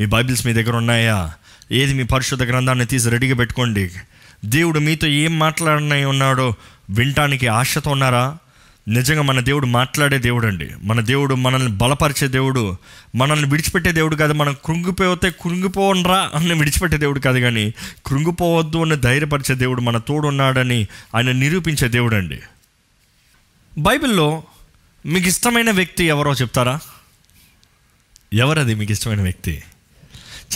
మీ Bibles మీ దగ్గర ఉన్నాయా? ఏది మీ పరిశుద్ధ గ్రంథాన్ని తీసి రెడీగా పెట్టుకోండి. దేవుడు మీతో ఏం మాట్లాడినై ఉన్నాడో వినటానికి ఆశతో ఉన్నారా? నిజంగా మన దేవుడు మాట్లాడే దేవుడు అండి మన దేవుడు మనల్ని బలపరిచే దేవుడు మనల్ని విడిచిపెట్టే దేవుడు కాదు మనం కృంగిపోతే కృంగిపోనరా అని విడిచిపెట్టే దేవుడు కాదు కానీ కృంగిపోవద్దు అని ధైర్యపరిచే దేవుడు మన తోడున్నాడని ఆయన నిరూపించే దేవుడు అండి బైబిల్లో మీకు ఇష్టమైన వ్యక్తి ఎవరో చెప్తారా? ఎవరది మీకు ఇష్టమైన వ్యక్తి?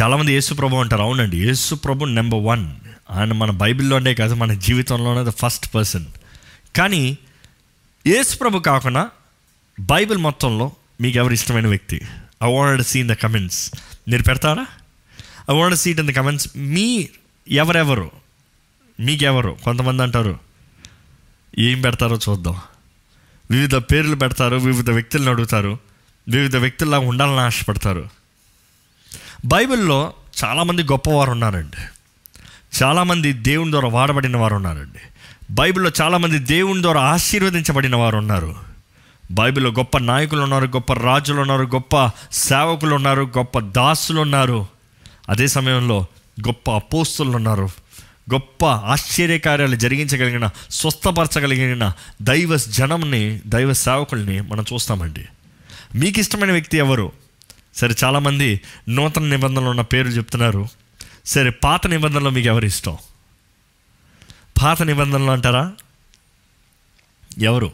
చాలామంది యేసు ప్రభు అంటారు అవునండి యేసు ప్రభు నెంబర్ వన్ ఆయన మన బైబిల్లోనే కాదు మన జీవితంలోనే ద ఫస్ట్ పర్సన్ కానీ యేసు ప్రభు కాకుండా బైబిల్ మొత్తంలో మీకు ఎవరు ఇష్టమైన వ్యక్తి? I want seen the comments మీరు పెడతారా? I want seat in the comments మీ ఎవరెవరు? మీకెవరు? కొంతమంది అంటారు ఏం పెడతారో చూద్దాం. వివిధ పేర్లు పెడతారు వివిధ వ్యక్తులను అడుగుతారు వివిధ వ్యక్తుల్లా ఉండాలని ఆశపడతారు. బైబిల్లో చాలామంది గొప్పవారు ఉన్నారండి చాలామంది దేవుని ద్వారా వాడబడిన వారు ఉన్నారండి బైబిల్లో చాలామంది దేవుని ద్వారా ఆశీర్వదించబడిన వారు ఉన్నారు బైబిల్లో గొప్ప నాయకులు ఉన్నారు గొప్ప రాజులు ఉన్నారు గొప్ప సేవకులు ఉన్నారు గొప్ప దాసులు ఉన్నారు అదే సమయంలో గొప్ప అపోస్తులు ఉన్నారు గొప్ప ఆశ్చర్యకార్యాలు జరిగించగలిగిన స్వస్థపరచగలిగిన దైవ జనంని దైవ సేవకుల్ని మనం చూస్తామండి. మీకు ఇష్టమైన వ్యక్తి ఎవరు? సరే చాలామంది నూతన నిబంధనలు ఉన్న పేర్లు చెప్తున్నారు. సరే పాత నిబంధనలో మీకు ఎవరు ఇష్టం? పాత నిబంధనలు అంటారా? ఎవరు?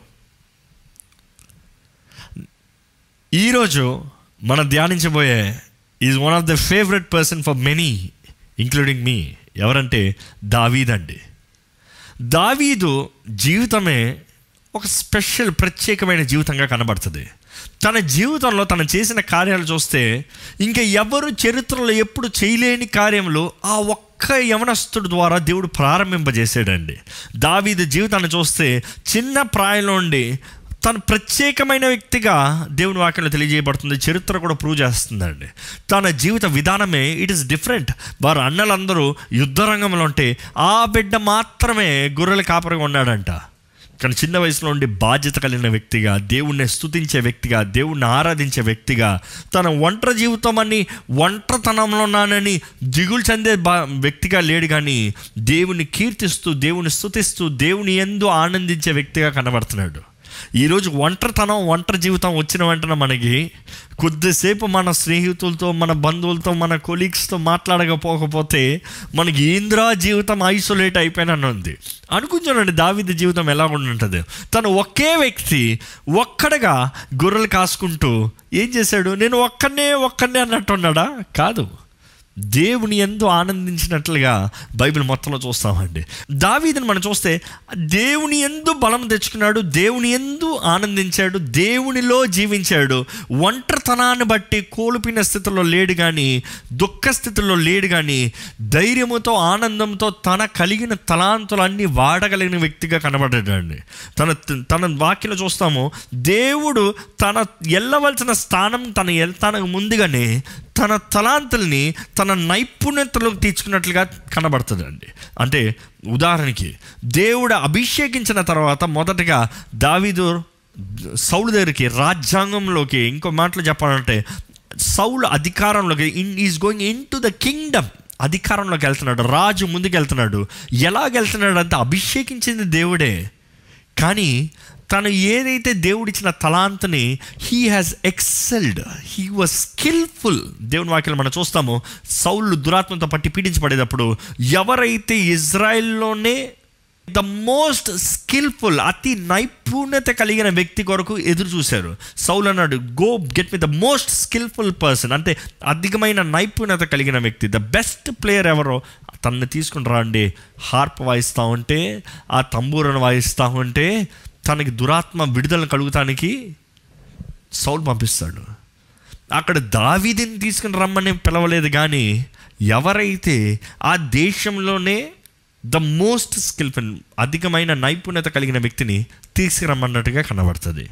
ఈరోజు మనం ధ్యానించబోయే is one of the favourite person for many including me. ఎవరంటే దావీద్ అండి. దావీదు జీవితమే ఒక స్పెషల్ ప్రత్యేకమైన జీవితంగా కనబడుతుంది. తన జీవితంలో తను చేసిన కార్యాలు చూస్తే ఇంకా ఎవరు చరిత్రలో ఎప్పుడు చేయలేని కార్యంలో ఆ ఒక్క యవనస్తుడు ద్వారా దేవుడు ప్రారంభింపజేసాడండి దావీది జీవితాన్ని చూస్తే చిన్న ప్రాయంలో ఉండి తను ప్రత్యేకమైన వ్యక్తిగా దేవుని వాక్యంలో తెలియజేయబడుతుంది. చరిత్ర కూడా ప్రూవ్ చేస్తుందండి. తన జీవిత విధానమే ఇట్ ఈస్ డిఫరెంట్ వారు అన్నలందరూ యుద్ధ రంగంలో ఉంటే ఆ బిడ్డ మాత్రమే గొర్రెల కాపరిగా ఉన్నాడంట. కానీ చిన్న వయసులో ఉండి బాధ్యత కలిగిన వ్యక్తిగా దేవుణ్ణి స్తుతించే వ్యక్తిగా దేవుణ్ణి ఆరాధించే వ్యక్తిగా తన ఒంటరి జీవితం అని ఒంటరితనంలో ఉన్నానని దిగులు చెందే బా వ్యక్తిగా లేడు కానీ దేవుని కీర్తిస్తూ దేవుని స్తుతిస్తూ దేవుని ఎందు ఆనందించే వ్యక్తిగా కనబడుతున్నాడు. ఈరోజు ఒంటరితనం ఒంటరి జీవితం వచ్చిన వెంటనే మనకి కొద్దిసేపు మన స్నేహితులతో మన బంధువులతో మన కొలీగ్స్తో మాట్లాడకపోకపోతే మనకి ఏంద్రా జీవితం ఐసోలేట్ అయిపోయినని ఉంది. అనుకుంటానండి దావిద్య జీవితం ఎలా ఉంటుంది తను ఒకే వ్యక్తి ఒక్కడగా గొర్రెలు కాసుకుంటూ ఏం చేశాడు? నేను ఒక్కనే ఒక్కనే అన్నట్టున్నాడా కాదు. దేవుని ఎందు ఆనందించినట్లుగా బైబిల్ మొత్తంలో చూస్తామండి. దావీదని మనం చూస్తే దేవుని ఎందు బలం తెచ్చుకున్నాడు దేవుని ఎందు ఆనందించాడు దేవునిలో జీవించాడు. ఒంటరితనాన్ని బట్టి కోల్పోయిన స్థితిలో లేడు కానీ దుఃఖ స్థితిలో లేడు కానీ ధైర్యముతో ఆనందంతో తన కలిగిన తలాంతులన్నీ వాడగలిగిన వ్యక్తిగా కనబడ్డాడండి. తన తన వాక్యలో చూస్తాము దేవుడు తన వెళ్ళవలసిన స్థానం తన ఎల్- ముందుగానే తన తలాంతుల్ని తన నైపుణ్యతలోకి తీర్చుకున్నట్లుగా కనబడుతుందండి. అంటే ఉదాహరణకి దేవుడు అభిషేకించిన తర్వాత మొదటగా దావీదు సౌలు దగ్గరికి రాజ్యాంగంలోకి ఇంకో మాటలు చెప్పాలంటే సౌలు అధికారంలోకి in is going in to the kingdom అధికారంలోకి వెళ్తున్నాడు రాజు ముందుకు వెళ్తున్నాడు ఎలాగెళ్తున్నాడు అంటే అభిషేకించింది దేవుడే. కానీ తను ఏదైతే దేవుడిచ్చిన తలాంతని he has excelled he was skilful దేవుని వాక్యం మనం చూస్తాము. సౌళ్ళు దురాత్మతో పట్టి పీడించబడేటప్పుడు ఎవరైతే ఇజ్రాయెల్లోనే ద మోస్ట్ స్కిల్ఫుల్ అతి నైపుణ్యత కలిగిన వ్యక్తి కొరకు ఎదురు చూశారు సౌల్ అన్నాడు go get me the most skilful person అంటే అధికమైన నైపుణ్యత కలిగిన వ్యక్తి ద బెస్ట్ ప్లేయర్ ఎవరో తనని తీసుకుని రండి. హార్ప్ వాయిస్తూ ఉంటే ఆ తంబూరను వాయిస్తూ ఉంటే తనకి దురాత్మ విడుదల కలుగుతానికి సౌండ్ పంపిస్తాడు. అక్కడ దావీదిని తీసుకుని రమ్మని పిలవలేదు కానీ ఎవరైతే ఆ దేశంలోనే ద మోస్ట్ స్కిల్ఫుల్ అధికమైన నైపుణ్యత కలిగిన వ్యక్తిని తీసుకురమ్మన్నట్టుగా కనబడుతుంది.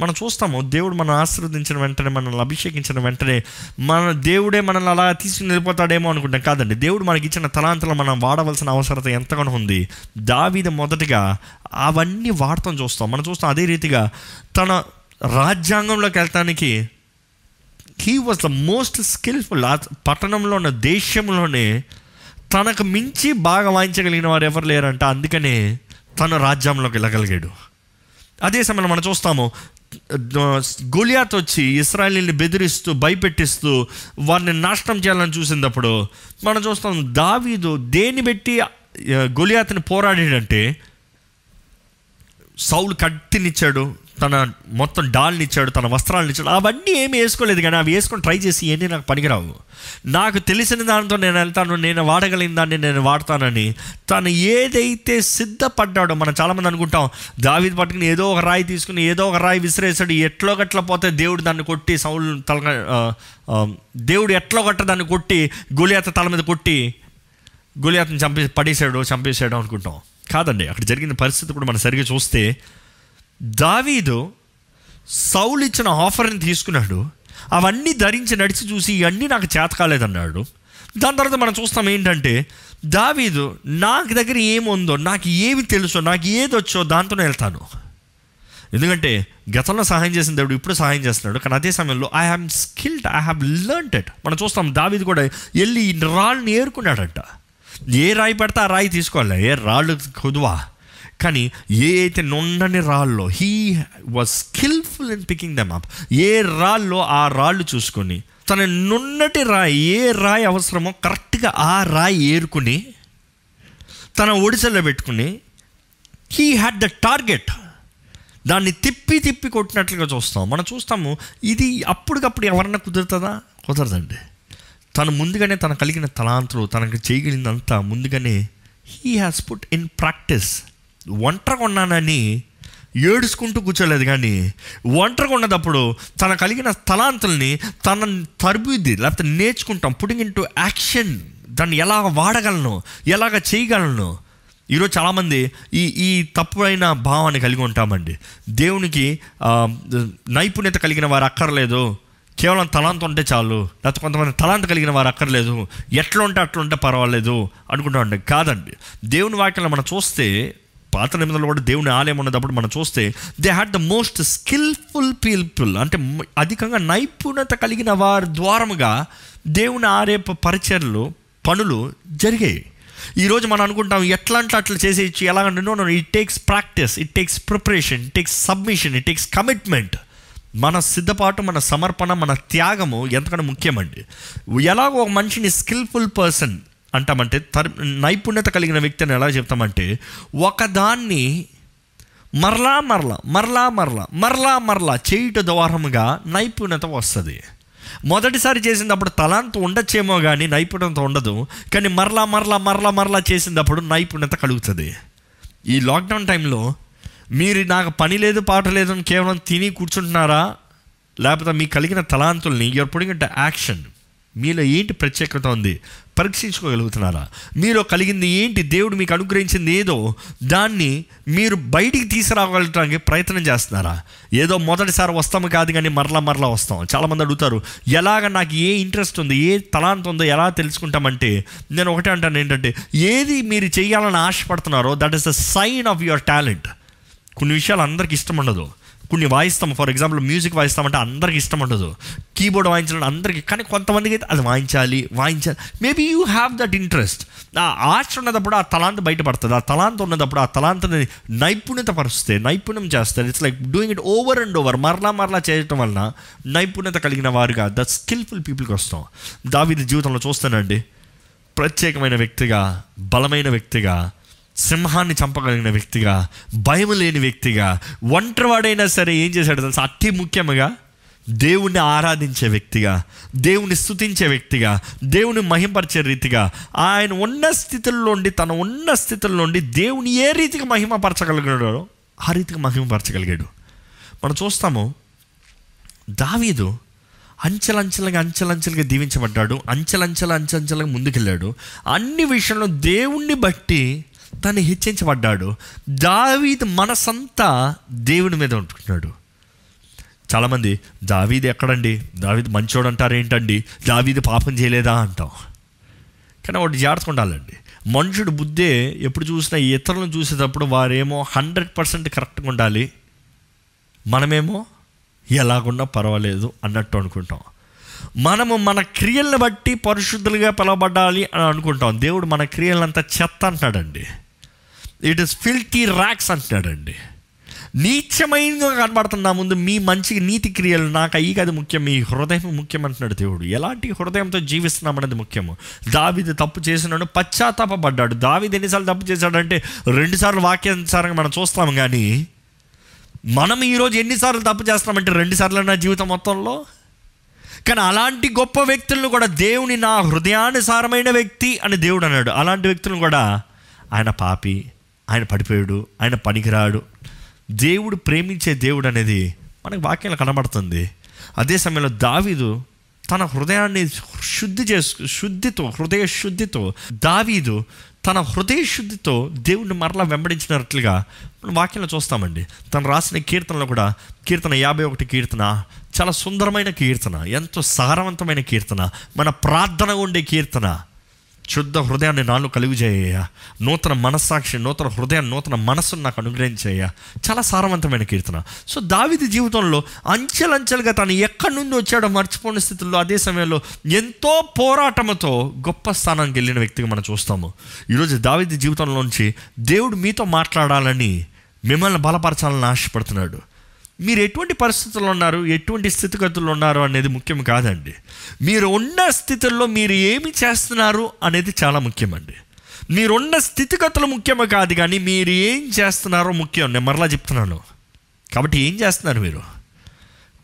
మనం చూస్తాము దేవుడు మనం ఆశీర్వదించిన వెంటనే మనల్ని అభిషేకించిన వెంటనే మన దేవుడే మనల్ని అలా తీసుకుని వెళ్ళిపోతాడేమో అనుకుంటాం. కాదండి దేవుడు మనకి ఇచ్చిన తలాంతలో మనం వాడవలసిన అవసరత ఎంతగానో ఉంది. దావీద మొదటిగా అవన్నీ వాడతాం చూస్తాం. మనం చూస్తాం అదే రీతిగా తన రాజ్యాంగంలోకి వెళ్ళటానికి he was the most skilful ఆ పట్టణంలో ఉన్న దేశంలోనే తనకు మించి బాగా వాయించగలిగిన వారు ఎవరు లేరంట? అందుకనే తన రాజ్యంలోకి వెళ్ళగలిగాడు. అదే సమయంలో మనం చూస్తాము గొలియాత్ వచ్చి ఇస్రాయలీని బెదిరిస్తూ భయపెట్టిస్తూ వారిని నాశనం చేయాలని చూసినప్పుడు మనం చూస్తాం దావీదు దేన్ని పెట్టి గొలియాత్ని పోరాడాడంటే సౌలు కత్తినిచ్చాడు తన మొత్తం డాల్నిచ్చాడు తన వస్త్రాలను ఇచ్చాడు. అవన్నీ ఏమి వేసుకోలేదు కానీ అవి వేసుకొని ట్రై చేసి ఇవన్నీ నాకు పనికిరావు. నాకు తెలిసిన దానితో నేను వెళ్తాను నేను వాడగలిగిన దాన్ని నేను వాడతానని తను ఏదైతే సిద్ధపడ్డాడో మనం చాలామంది అనుకుంటాం దావిది పట్టుకుని ఏదో ఒక రాయి తీసుకుని ఏదో ఒక రాయి విసిరేసాడు ఎట్లో గట్ల పోతే దేవుడు దాన్ని కొట్టి సౌలు తల దేవుడు ఎట్లో గట్ట దాన్ని కొట్టి గులియాత తల మీద కొట్టి గులియాతను చంపే పడేసాడు చంపేసాడు అనుకుంటాం. కాదండి అక్కడ జరిగిన పరిస్థితి కూడా మనం సరిగ్గా చూస్తే దావీదు సౌలు ఇచ్చిన ఆఫర్ని తీసుకున్నాడు. అవన్నీ ధరించి నడిచి చూసి ఇవన్నీ నాకు చేత కాలేదన్నాడు. దాని తర్వాత మనం చూస్తాం ఏంటంటే దావీదు నాకు దగ్గర ఏముందో నాకు ఏమి తెలుసో నాకు ఏది వచ్చో దాంతోనే వెళ్తాను. ఎందుకంటే గతంలో సహాయం చేసిన దేవుడు ఇప్పుడు సహాయం చేస్తున్నాడు. కానీ అదే సమయంలో I am skilled I have learned it మనం చూస్తాం దావీది కూడా వెళ్ళి ఈ రాళ్ళని ఏరుకున్నాడంట ఏ రాయి పడితే ఆ రాయి తీసుకోవాలి? ఏ రాళ్ళు కుదువా? కానీ ఏ అయితే నుండని రాళ్ళలో he was skilful in picking them up ఏ రాళ్ళలో ఆ రాళ్ళు చూసుకొని తన నున్నటి రాయి ఏ రాయి అవసరమో కరెక్ట్గా ఆ రాయి ఏరుకుని తన ఒడిసెల్లో పెట్టుకుని హీ హ్యాడ్ ద టార్గెట్ దాన్ని తిప్పి తిప్పి కొట్టినట్లుగా చూస్తాం. మనం చూస్తాము ఇది అప్పటికప్పుడు ఎవరన్నా కుదురుతుందా? కుదరదండి. తను ముందుగానే తన కలిగిన తలాంతులు తనకు చేయగలిగినంత ముందుగానే he has put in practice ఒంటరిగా ఉన్నానని ఏడుచుకుంటూ కూర్చోలేదు కానీ ఒంటరిగా ఉన్నప్పుడు తన కలిగిన స్థలాంతుల్ని తన తరబుద్ది లేకపోతే నేర్చుకుంటాం పుటింగ్ ఇన్ టు యాక్షన్ దాన్ని ఎలా వాడగలను ఎలాగ చేయగలను. ఈరోజు చాలామంది ఈ ఈ తప్పుడైన భావాన్ని కలిగి ఉంటామండి. దేవునికి నైపుణ్యత కలిగిన వారు అక్కర్లేదు. కేవలం తలాంత ఉంటే చాలు. లేకపోతే కొంతమంది తలాంత కలిగిన వారు అక్కర్లేదు. ఎట్లా ఉంటే అట్లా ఉంటే పర్వాలేదు అనుకుంటామండి. కాదండి. దేవుని వాక్యంలో మనం చూస్తే పాత నిబంధనలు కూడా దేవుని ఆలయం ఉన్నప్పుడు మనం చూస్తే they had the most skilful people అంటే అధికంగా నైపుణ్యత కలిగిన వారి ద్వారముగా దేవుని ఆరే పరిచయలు పనులు జరిగాయి. ఈరోజు మనం అనుకుంటాం ఎట్లా అంటే అట్లా చేసేయచ్చు ఎలాగంటే no it takes practice it takes preparation it takes submission it takes commitment మన సిద్ధపాటు మన సమర్పణ మన త్యాగము ఎంతకన్నా ముఖ్యమండి. ఎలాగో ఒక మనిషిని స్కిల్ఫుల్ పర్సన్ అంటామంటే తర్ నైపుణ్యత కలిగిన వ్యక్తిని ఎలా చెప్తామంటే ఒకదాన్ని మరలా మరలా మరలా మరలా మరలా మరలా చేయుట ద్వారముగా నైపుణ్యత వస్తుంది. మొదటిసారి చేసినప్పుడు తలాంత ఉండొచ్చేమో కానీ నైపుణ్యత ఉండదు కానీ మరలా మరలా మరలా మరలా చేసినప్పుడు నైపుణ్యత కలుగుతుంది. ఈ లాక్డౌన్ టైంలో మీరు నాకు పని లేదు పాట లేదు అని కేవలం తిని కూర్చుంటున్నారా? లేకపోతే మీకు కలిగిన తలాంతుల్ని యూఆర్ పుడింగ్ అంటే యాక్షన్ మీలో ఏంటి ప్రత్యేకత ఉంది? పరీక్షించుకోగలుగుతున్నారా? మీలో కలిగింది ఏంటి? దేవుడు మీకు అనుగ్రహించింది ఏదో దాన్ని మీరు బయటికి తీసుకురాగలటానికి ప్రయత్నం చేస్తున్నారా? ఏదో మొదటిసారి వస్తాము కాదు కానీ మరలా మరలా వస్తాం. చాలామంది అడుగుతారు ఎలాగ నాకు ఏ ఇంట్రెస్ట్ ఉంది? ఏ తలాంత ఉందో ఎలా తెలుసుకుంటామంటే నేను ఒకటే అంటాను ఏంటంటే ఏది మీరు చేయాలని ఆశపడుతున్నారో that is the sign of your talent కొన్ని విషయాలు అందరికి ఇష్టం ఉండదు. కొన్ని వాయిస్తాం. ఫర్ ఎగ్జాంపుల్ మ్యూజిక్ వాయిస్తామంటే అందరికి ఇష్టం ఉండదు. కీబోర్డ్ వాయించడం అందరికి కానీ కొంతమందికి అయితే అది వాయించాలి వాయించాలి. Maybe you have that interest ఆ ఆర్ట్స్ ఉన్నప్పుడు ఆ తలాంత బయటపడుతుంది. ఆ తలాంత ఉన్నప్పుడు ఆ తలాంతని నైపుణ్యత పరుస్తే నైపుణ్యం చేస్తారు. It's like doing it over and over మరలా మరలా చేయటం వలన నైపుణ్యత కలిగిన వారుగా ద స్కిల్ఫుల్ పీపుల్కి వస్తాం. దావిది జీవితంలో చూస్తానండి. ప్రత్యేకమైన వ్యక్తిగా బలమైన వ్యక్తిగా సింహాన్ని చంపగలిగిన వ్యక్తిగా భయం లేని వ్యక్తిగా ఒంటరివాడైనా సరే ఏం చేశాడు తెలుసు? అతి ముఖ్యంగా దేవుణ్ణి ఆరాధించే వ్యక్తిగా దేవుని స్థుతించే వ్యక్తిగా దేవుని మహింపరిచే రీతిగా ఆయన ఉన్న స్థితుల్లోండి తన ఉన్న స్థితుల్లోండి దేవుని ఏ రీతిగా మహిమపరచగలిగాడో ఆ రీతిగా మహిమపరచగలిగాడు. మనం చూస్తాము దావీదు అంచెలంచెలుగా అంచెలంచెలుగా దీవించబడ్డాడు అంచెలంచెల అంచెలంచెలుగా ముందుకెళ్ళాడు. అన్ని విషయంలో దేవుణ్ణి బట్టి తను హెచ్చించబడ్డాడు. దావీది మనసంతా దేవుని మీద ఉంటున్నాడు. చాలామంది దావీది ఎక్కడండి? దావీది మంచోడు అంటారు ఏంటండి? దావీది పాపం చేయలేదా? అంటాం. కానీ వాడు జాగ్రత్తగా ఉండాలండి. మనుషుడు బుద్ధే ఎప్పుడు చూసినా ఇతరులను చూసేటప్పుడు వారేమో హండ్రెడ్ పర్సెంట్ కరెక్ట్గా ఉండాలి. మనమేమో ఎలాగున్నా పర్వాలేదు అన్నట్టు అనుకుంటాం. మనము మన క్రియలను బట్టి పరిశుద్ధులుగా పిలవబడాలి అని అనుకుంటాం. దేవుడు మన క్రియలంతా చెత్త అంటాడండి ఇట్ ఇస్ ఫిల్టీ ర్యాక్స్ అంటున్నాడండి. నీచమైనగా కనబడుతుంది నా ముందు మీ మంచి నీతి క్రియలు నాకు అయ్యి కాదు ముఖ్యం మీ హృదయం ముఖ్యం అంటున్నాడు దేవుడు. ఎలాంటి హృదయంతో జీవిస్తున్నామనేది ముఖ్యము. దావిది తప్పు చేసినాడు పశ్చాత్తాపడ్డాడు దావిది ఎన్నిసార్లు తప్పు చేశాడంటే రెండుసార్లు వాక్యానుసారంగా మనం చూస్తాము కానీ మనం ఈరోజు ఎన్నిసార్లు తప్పు చేస్తామంటే రెండుసార్లు నా జీవితం మొత్తంలో? కానీ అలాంటి గొప్ప వ్యక్తులను కూడా దేవుని నా హృదయానుసారమైన వ్యక్తి అని దేవుడు అన్నాడు. అలాంటి వ్యక్తులను కూడా ఆయన పాపి ఆయన పడిపోయాడు ఆయన పనికిరాడు. దేవుడు ప్రేమించే దేవుడు అనేది మనకు వాక్యంలో కనబడుతుంది. అదే సమయంలో దావీదు తన హృదయాన్ని శుద్ధి చేసు శుద్ధితో హృదయ శుద్ధితో దావీదు తన హృదయ శుద్ధితో దేవుడిని మరలా వెంబడించినట్లుగా మనం వాక్యంలో చూస్తామండి. తను రాసిన కీర్తనలో కూడా కీర్తన యాభై ఒకటి కీర్తన చాలా సుందరమైన కీర్తన ఎంతో సారవంతమైన కీర్తన మన ప్రార్థన ఉండే కీర్తన శుద్ధ హృదయాన్ని నాలో కలుగు చేయ నూతన మనస్సాక్షి నూతన హృదయాన్ని నూతన మనస్సును నాకు అనుగ్రహించేయ చాలా సారవంతమైన కీర్తన. సో దావిది జీవితంలో అంచెలంచెలుగా తను ఎక్కడి నుండి వచ్చాడో మర్చిపోయిన స్థితిలో అదే సమయంలో ఎంతో పోరాటంతో గొప్ప స్థానానికి వెళ్ళిన వ్యక్తిగా మనం చూస్తాము. ఈరోజు దావిది జీవితంలోంచి దేవుడు మీతో మాట్లాడాలని మిమ్మల్ని బలపరచాలని ఆశపడుతున్నాడు. మీరు ఎటువంటి పరిస్థితుల్లో ఉన్నారు? ఎటువంటి స్థితిగతులు ఉన్నారు అనేది ముఖ్యం కాదండి. మీరు ఉన్న స్థితుల్లో మీరు ఏమి చేస్తున్నారు అనేది చాలా ముఖ్యమండి. మీరున్న స్థితిగతులు ముఖ్యమే కాదు కానీ మీరు ఏం చేస్తున్నారో ముఖ్యం. నేను మరలా చెప్తున్నాను. కాబట్టి ఏం చేస్తున్నారు మీరు?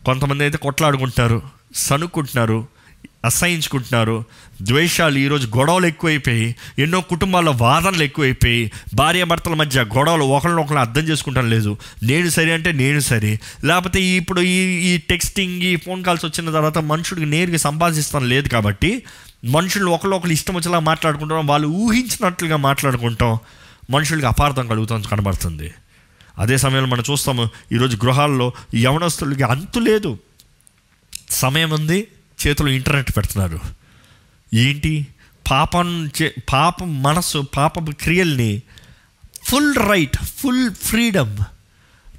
కొంతమంది అయితే కొట్లాడుకుంటున్నారు సనుక్కుంటున్నారు అసహించుకుంటున్నారు. ద్వేషాలు ఈరోజు గొడవలు ఎక్కువైపోయి ఎన్నో కుటుంబాల్లో వాదనలు ఎక్కువైపోయి భార్యాభర్తల మధ్య గొడవలు ఒకరినొకరు అర్థం చేసుకుంటాం లేదు. నేను సరే అంటే నేను సరే. లేకపోతే ఇప్పుడు ఈ ఈ టెక్స్టింగ్ ఈ ఫోన్ కాల్స్ వచ్చిన తర్వాత మనుషుడికి నేరుగా సంపాదిస్తాను లేదు కాబట్టి మనుషులు ఒకళ్ళు ఇష్టం వచ్చేలా మాట్లాడుకుంటాం వాళ్ళు ఊహించినట్లుగా మాట్లాడుకుంటాం మనుషులకి అపార్థం కలుగుతాం కనబడుతుంది. అదే సమయంలో మనం చూస్తాము ఈరోజు గృహాల్లో యవనస్తులకి అంతు లేదు. సమయం ఉంది చేతిలో ఇంటర్నెట్ పెడుతున్నారు ఏంటి? పాపం చే పాపం మనసు పాప క్రియల్ని full right full freedom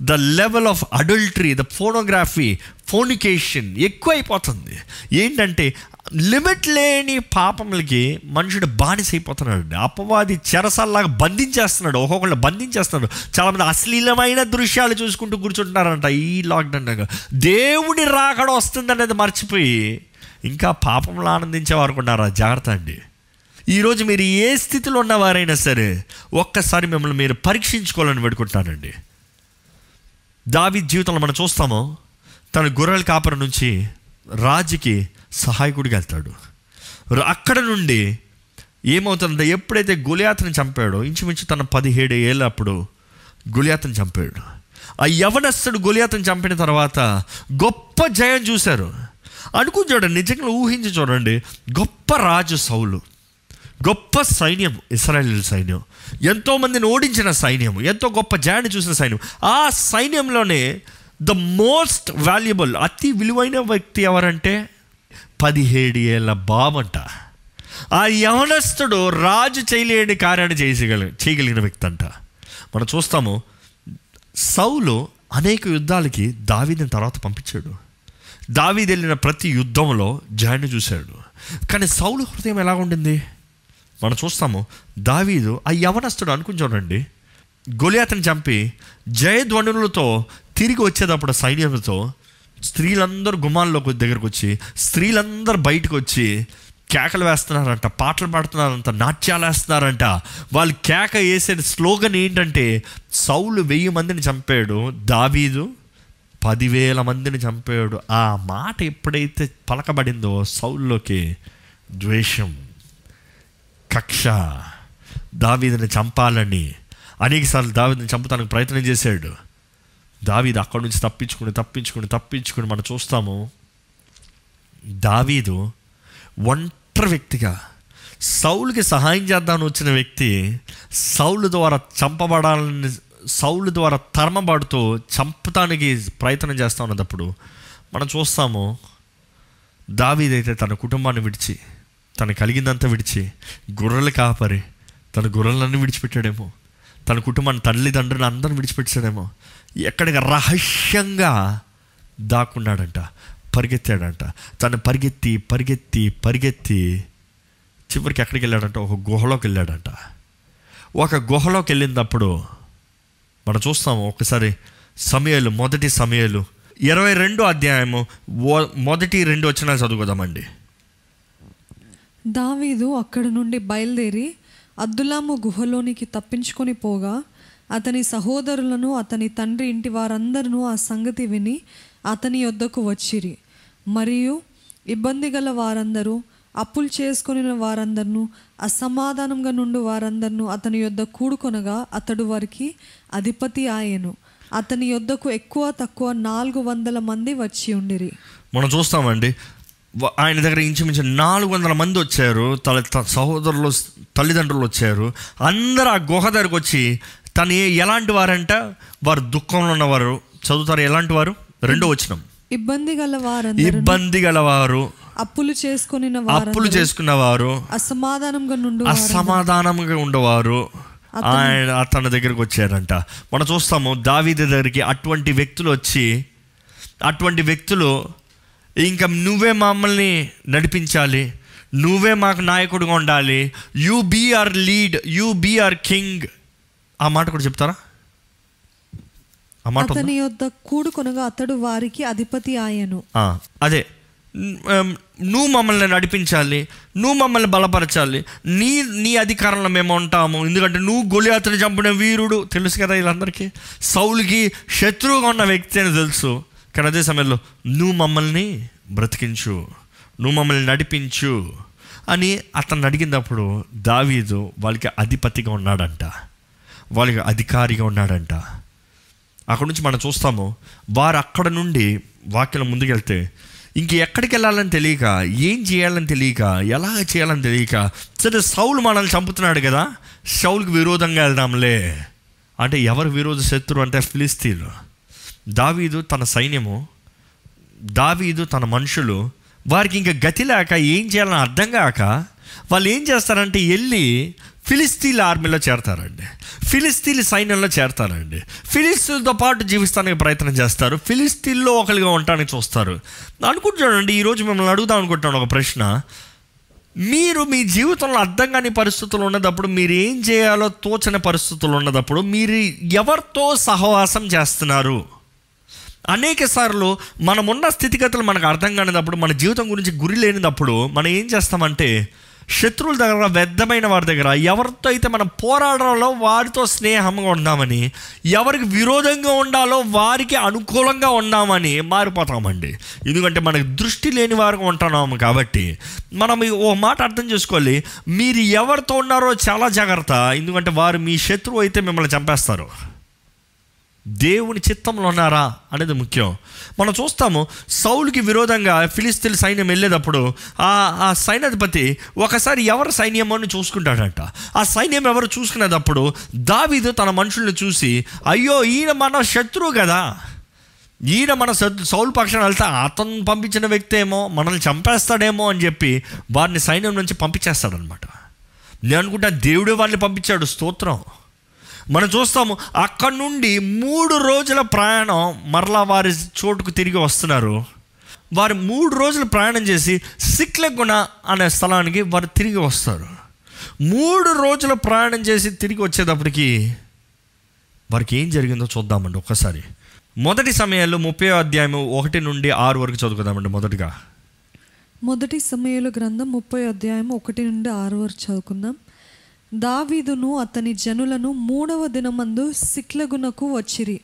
the level of adultery the pornography fornication ఎక్కువైపోతుంది. ఏంటంటే లిమిట్ లేని పాపములకి మనుషుడు బానిసైపోతున్నాడు అపవాది చెరసల్లాగా బంధించేస్తున్నాడు ఒక్కొక్కళ్ళు బంధించేస్తున్నాడు. చాలామంది అశ్లీలమైన దృశ్యాలు చూసుకుంటూ కూర్చుంటున్నారంట ఈ లాక్డౌన్ దేవుడి రాకడ వస్తుందనేది మర్చిపోయి ఇంకా పాపంలో ఆనందించేవారు ఉన్నారా జాగ్రత్త అండి. ఈరోజు మీరు ఏ స్థితిలో ఉన్నవారైనా సరే ఒక్కసారి మిమ్మల్ని మీరు పరీక్షించుకోవాలని పెడుకుంటానండి దావి జీవితంలో మనం చూస్తామో తన గొర్రెల కాపర నుంచి రాజుకి సహాయకుడిగా వెళ్తాడు. అక్కడ నుండి ఏమవుతుందంటే ఎప్పుడైతే గులియాతని చంపాడో ఇంచుమించు తన పదిహేడు ఏళ్ళప్పుడు గులియాతని చంపాడు. ఆ యవనస్తుడు గులియాతని చంపిన తర్వాత గొప్ప జయం చూశారు. అనుకుని చూడండి నిజంగా ఊహించి చూడండి. గొప్ప రాజు సౌలు గొప్ప సైన్యం ఇస్రాయేల్ సైన్యం ఎంతో మందిని ఓడించిన సైన్యం ఎంతో గొప్ప జాడి చూసిన సైన్యం. ఆ సైన్యంలోనే ద మోస్ట్ వాల్యుబుల్ అతి విలువైన వ్యక్తి ఎవరంటే? పదిహేడు ఏళ్ళ బాబంట ఆ యవనస్తుడు రాజు చేయలేని కార్యాన్ని చేయగలి చేయగలిగిన వ్యక్తి అంట. మనం చూస్తాము సౌలు అనేక యుద్ధాలకి దావీదిని తర్వాత పంపించాడు. దావీదు వెళ్ళిన ప్రతి యుద్ధంలో జాయిన్ చూశాడు. కానీ సౌలు హృదయం ఎలా ఉండింది? మనం చూస్తాము. దావీదు ఆ యవనస్తుడు అనుకుంటానండి గొలియాతను చంపి జయధ్వనులతో తిరిగి వచ్చేటప్పుడు సైన్యంతో స్త్రీలందరూ గుమ్మాల్లోకి దగ్గరకు వచ్చి స్త్రీలందరూ బయటకు వచ్చి కేకలు వేస్తున్నారంట పాటలు పాడుతున్నారంట నాట్యాలు వేస్తున్నారంట. వాళ్ళు కేక వేసే స్లోగన్ ఏంటంటే సౌలు వెయ్యి మందిని చంపాడు దావీదు పదివేల మందిని చంపాడు. ఆ మాట ఎప్పుడైతే పలకబడిందో సౌల్లోకి ద్వేషం కక్ష దావీదిని చంపాలని అనేకసార్లు దావీదిని చంపుతానికి ప్రయత్నం చేశాడు. దావీదు అక్కడి నుంచి తప్పించుకుని తప్పించుకుని తప్పించుకుని మనం చూస్తాము దావీదు ఒంటరి వ్యక్తిగా సౌలుకి సహాయం చేద్దామని వచ్చిన వ్యక్తి సౌలు ద్వారా చంపబడాలని సౌలు ద్వారా తరమబడుతూ చంపటానికి ప్రయత్నం చేస్తూ ఉన్నప్పుడు మనం చూస్తాము దావీదైతే తన కుటుంబాన్ని విడిచి తను కలిగిందంతా విడిచి గొర్రెలు కాపరి తన గొర్రెలన్నీ విడిచిపెట్టాడేమో తన కుటుంబాన్ని తల్లిదండ్రులను అందరిని విడిచిపెట్టాడేమో ఎక్కడికి రహస్యంగా దాక్కున్నాడంట పరిగెత్తాడంట తను పరిగెత్తి పరిగెత్తి పరిగెత్తి చివరికి ఎక్కడికి వెళ్ళాడంట? ఒక గుహలోకి వెళ్ళాడంట. ఒక గుహలోకి వెళ్ళినప్పుడు మనం చూస్తాము ఒకసారి సమయాలు మొదటి సమయాలు. ఇరవై రెండు అధ్యాయము మొదటి రెండు వచ్చిన చదువుకుందామండి దావీదు అక్కడి నుండి బయలుదేరి అద్దులాము గుహలోనికి తప్పించుకొని పోగా అతని సహోదరులను అతని తండ్రి ఇంటి వారందరూ ఆ సంగతి విని అతని యొద్దకు వచ్చిరి. మరియు ఇబ్బంది గల వారందరూ అప్పులు చేసుకుని వారందరినూ అసమాధానంగా నుండి వారందరినూ అతని యొద్ద కూడుకొనగా అతడు వారికి అధిపతి ఆయను. అతని యొద్దకు ఎక్కువ తక్కువ నాలుగు వందల మంది వచ్చి ఉండిరి. మనం చూస్తామండి. ఆయన దగ్గర ఇంచుమించు నాలుగు వందల మంది వచ్చారు. తల సహోదరులు తల్లిదండ్రులు వచ్చారు. అందరు ఆ గుహ దగ్గరకు వచ్చి తను ఎలాంటి వారంట? వారు దుఃఖంలో ఉన్నవారు. చదువుతారు ఎలాంటి వారు? రెండో వచ్చినాం ఇబ్బంది గల వారందరూ ఇబ్బంది గలవారు అప్పులు చేసుకొని అప్పులు చేసుకున్నవారు అసమాధానంగా నుండి అసమాధానంగా ఉండేవారు. ఆయన అతని దగ్గరికి వచ్చారంట. మనం చూస్తాము దావీది దగ్గరికి అటువంటి వ్యక్తులు వచ్చి అటువంటి వ్యక్తులు ఇంకా నువ్వే మమ్మల్ని నడిపించాలి నువ్వే మాకు నాయకుడిగా ఉండాలి you be our lead you be our king ఆ మాట కూడా చెప్తారా? అతని యొద్ద కూడుకొనగా అతడు వారికి అధిపతి ఆయను. అదే. నువ్వు మమ్మల్ని నడిపించాలి నువ్వు మమ్మల్ని బలపరచాలి నీ నీ అధికారంలో మేము ఉంటాము. ఎందుకంటే నువ్వు గొలియాతని చంపిన వీరుడు. తెలుసు కదా వీళ్ళందరికీ? సౌలుకి శత్రువుగా ఉన్న వ్యక్తి అని తెలుసు. కానీ అదే సమయంలో నువ్వు మమ్మల్ని బ్రతికించు నువ్వు మమ్మల్ని నడిపించు అని అతను అడిగినప్పుడు దావీదు వాళ్ళకి అధిపతిగా ఉన్నాడంట. వాళ్ళకి అధికారిగా ఉన్నాడంట. అక్కడ నుంచి మనం చూస్తాము వారు అక్కడ నుండి వాక్యం ముందుకెళ్తే ఇంక ఎక్కడికి వెళ్ళాలని తెలియక ఏం చేయాలని తెలియక ఎలా చేయాలని తెలియక సరే సౌలు మనల్ని చంపుతున్నాడు కదా సౌలుకి విరోధంగా వెళ్దాంలే. అంటే ఎవరు విరోధ శత్రువు అంటే ఫిలిస్తీన్లు. దావీదు తన సైన్యము దావీదు తన మనుషులు వారికి ఇంకా గతి లేక ఏం చేయాలని అర్థం కాక వాళ్ళు ఏం చేస్తారంటే వెళ్ళి ఫిలిస్తీన్ ఆర్మీలో చేరతారండి. ఫిలిస్తీన్ సైన్యంలో చేరతారండి. ఫిలిస్తీన్తో పాటు జీవిస్తానికి ప్రయత్నం చేస్తారు. ఫిలిస్తీన్లో ఒకరిగా ఉండటానికి చూస్తారు. అనుకుంటున్నానండి ఈరోజు మిమ్మల్ని అడుగుదాం అనుకుంటున్నాను ఒక ప్రశ్న. మీరు మీ జీవితంలో అర్థం కాని పరిస్థితులు ఉన్నదప్పుడు మీరు ఏం చేయాలో తోచని పరిస్థితులు ఉన్నదప్పుడు మీరు ఎవరితో సహవాసం చేస్తున్నారు? అనేక సార్లు మనం ఉన్న స్థితిగతులు మనకు అర్థం కానినప్పుడు మన జీవితం గురించి గురి లేనినప్పుడు మనం ఏం చేస్తామంటే శత్రువుల దగ్గర వ్యర్థమైన వారి దగ్గర ఎవరితో అయితే మనం పోరాడడంలో వారితో స్నేహంగా ఉందామని ఎవరికి విరోధంగా ఉండాలో వారికి అనుకూలంగా ఉన్నామని మారిపోతామండి. ఎందుకంటే మనకు దృష్టి లేని వారికి ఉంటున్నాము కాబట్టి మనం ఓ మాట అర్థం చేసుకోవాలి. మీరు ఎవరితో ఉన్నారో చాలా జాగ్రత్త. ఎందుకంటే వారు మీ శత్రువు అయితే మిమ్మల్ని చంపేస్తారు. దేవుని చిత్తంలో ఉన్నారా అనేది ముఖ్యం. మనం చూస్తాము సౌలుకి విరోధంగా ఫిలిస్తీన్ సైన్యం వెళ్ళేటప్పుడు ఆ ఆ సైన్యాధిపతి ఒకసారి ఎవరు సైన్యం అని చూసుకుంటాడంట. ఆ సైన్యం ఎవరు చూసుకునేటప్పుడు దావీదు తన మనుషుల్ని చూసి అయ్యో ఈయన మన శత్రువు కదా. ఈయన మన శత్రు సౌలు పక్షాన వెళ్తే అతను పంపించిన వ్యక్తి ఏమో మనల్ని చంపేస్తాడేమో అని చెప్పి వారిని సైన్యం నుంచి పంపించేస్తాడనమాట నేను అనుకుంటా దేవుడే వాళ్ళని పంపించాడు స్తోత్రం. మనం చూస్తాము అక్కడ నుండి మూడు రోజుల ప్రయాణం మరలా వారి చోటుకు తిరిగి వస్తున్నారు. వారు మూడు రోజులు ప్రయాణం చేసి సిక్లగుణ అనే స్థలానికి వారు తిరిగి వస్తారు. మూడు రోజుల ప్రయాణం చేసి తిరిగి వచ్చేటప్పటికి వారికి ఏం జరిగిందో చూద్దామండి ఒక్కసారి. మొదటి సమయాల్లో ముప్పై అధ్యాయం ఒకటి నుండి ఆరు వరకు చదువుకుందామండి మొదటిగా. మొదటి సమయాల గ్రంథం ముప్పై అధ్యాయం ఒకటి నుండి ఆరు వరకు చదువుకుందాం. దావీదును అతని జనులను మూడవ దినమందు సిక్లగునకు వచ్చిరి.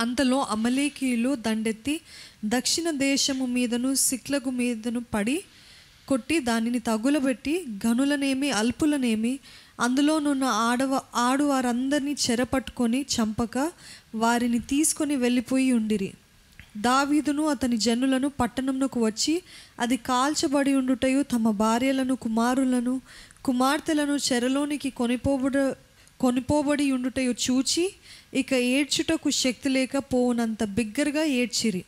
అంతలో అమలేకీయులు దండెత్తి దక్షిణ దేశము మీదను సిక్లగు మీదను పడి కొట్టి దానిని తగులబెట్టి గనులనేమి అల్పులనేమి అందులోనున్న ఆడవ ఆడువారందరినీ చెరపట్టుకొని చంపక వారిని తీసుకొని వెళ్ళిపోయి ఉండిరి. దావీదును అతని జనులను పట్టణంలోకి వచ్చి అది కాల్చబడి ఉండుటయు తమ భార్యలను కుమారులను కుమార్తెలను చెరలోనికి కొనిపోబడ కొనిపోబడి ఉండుటయు చూచి ఇక ఏడ్చుటకు శక్తి లేక పోవునంత బిగ్గరగా ఏడ్చిరి.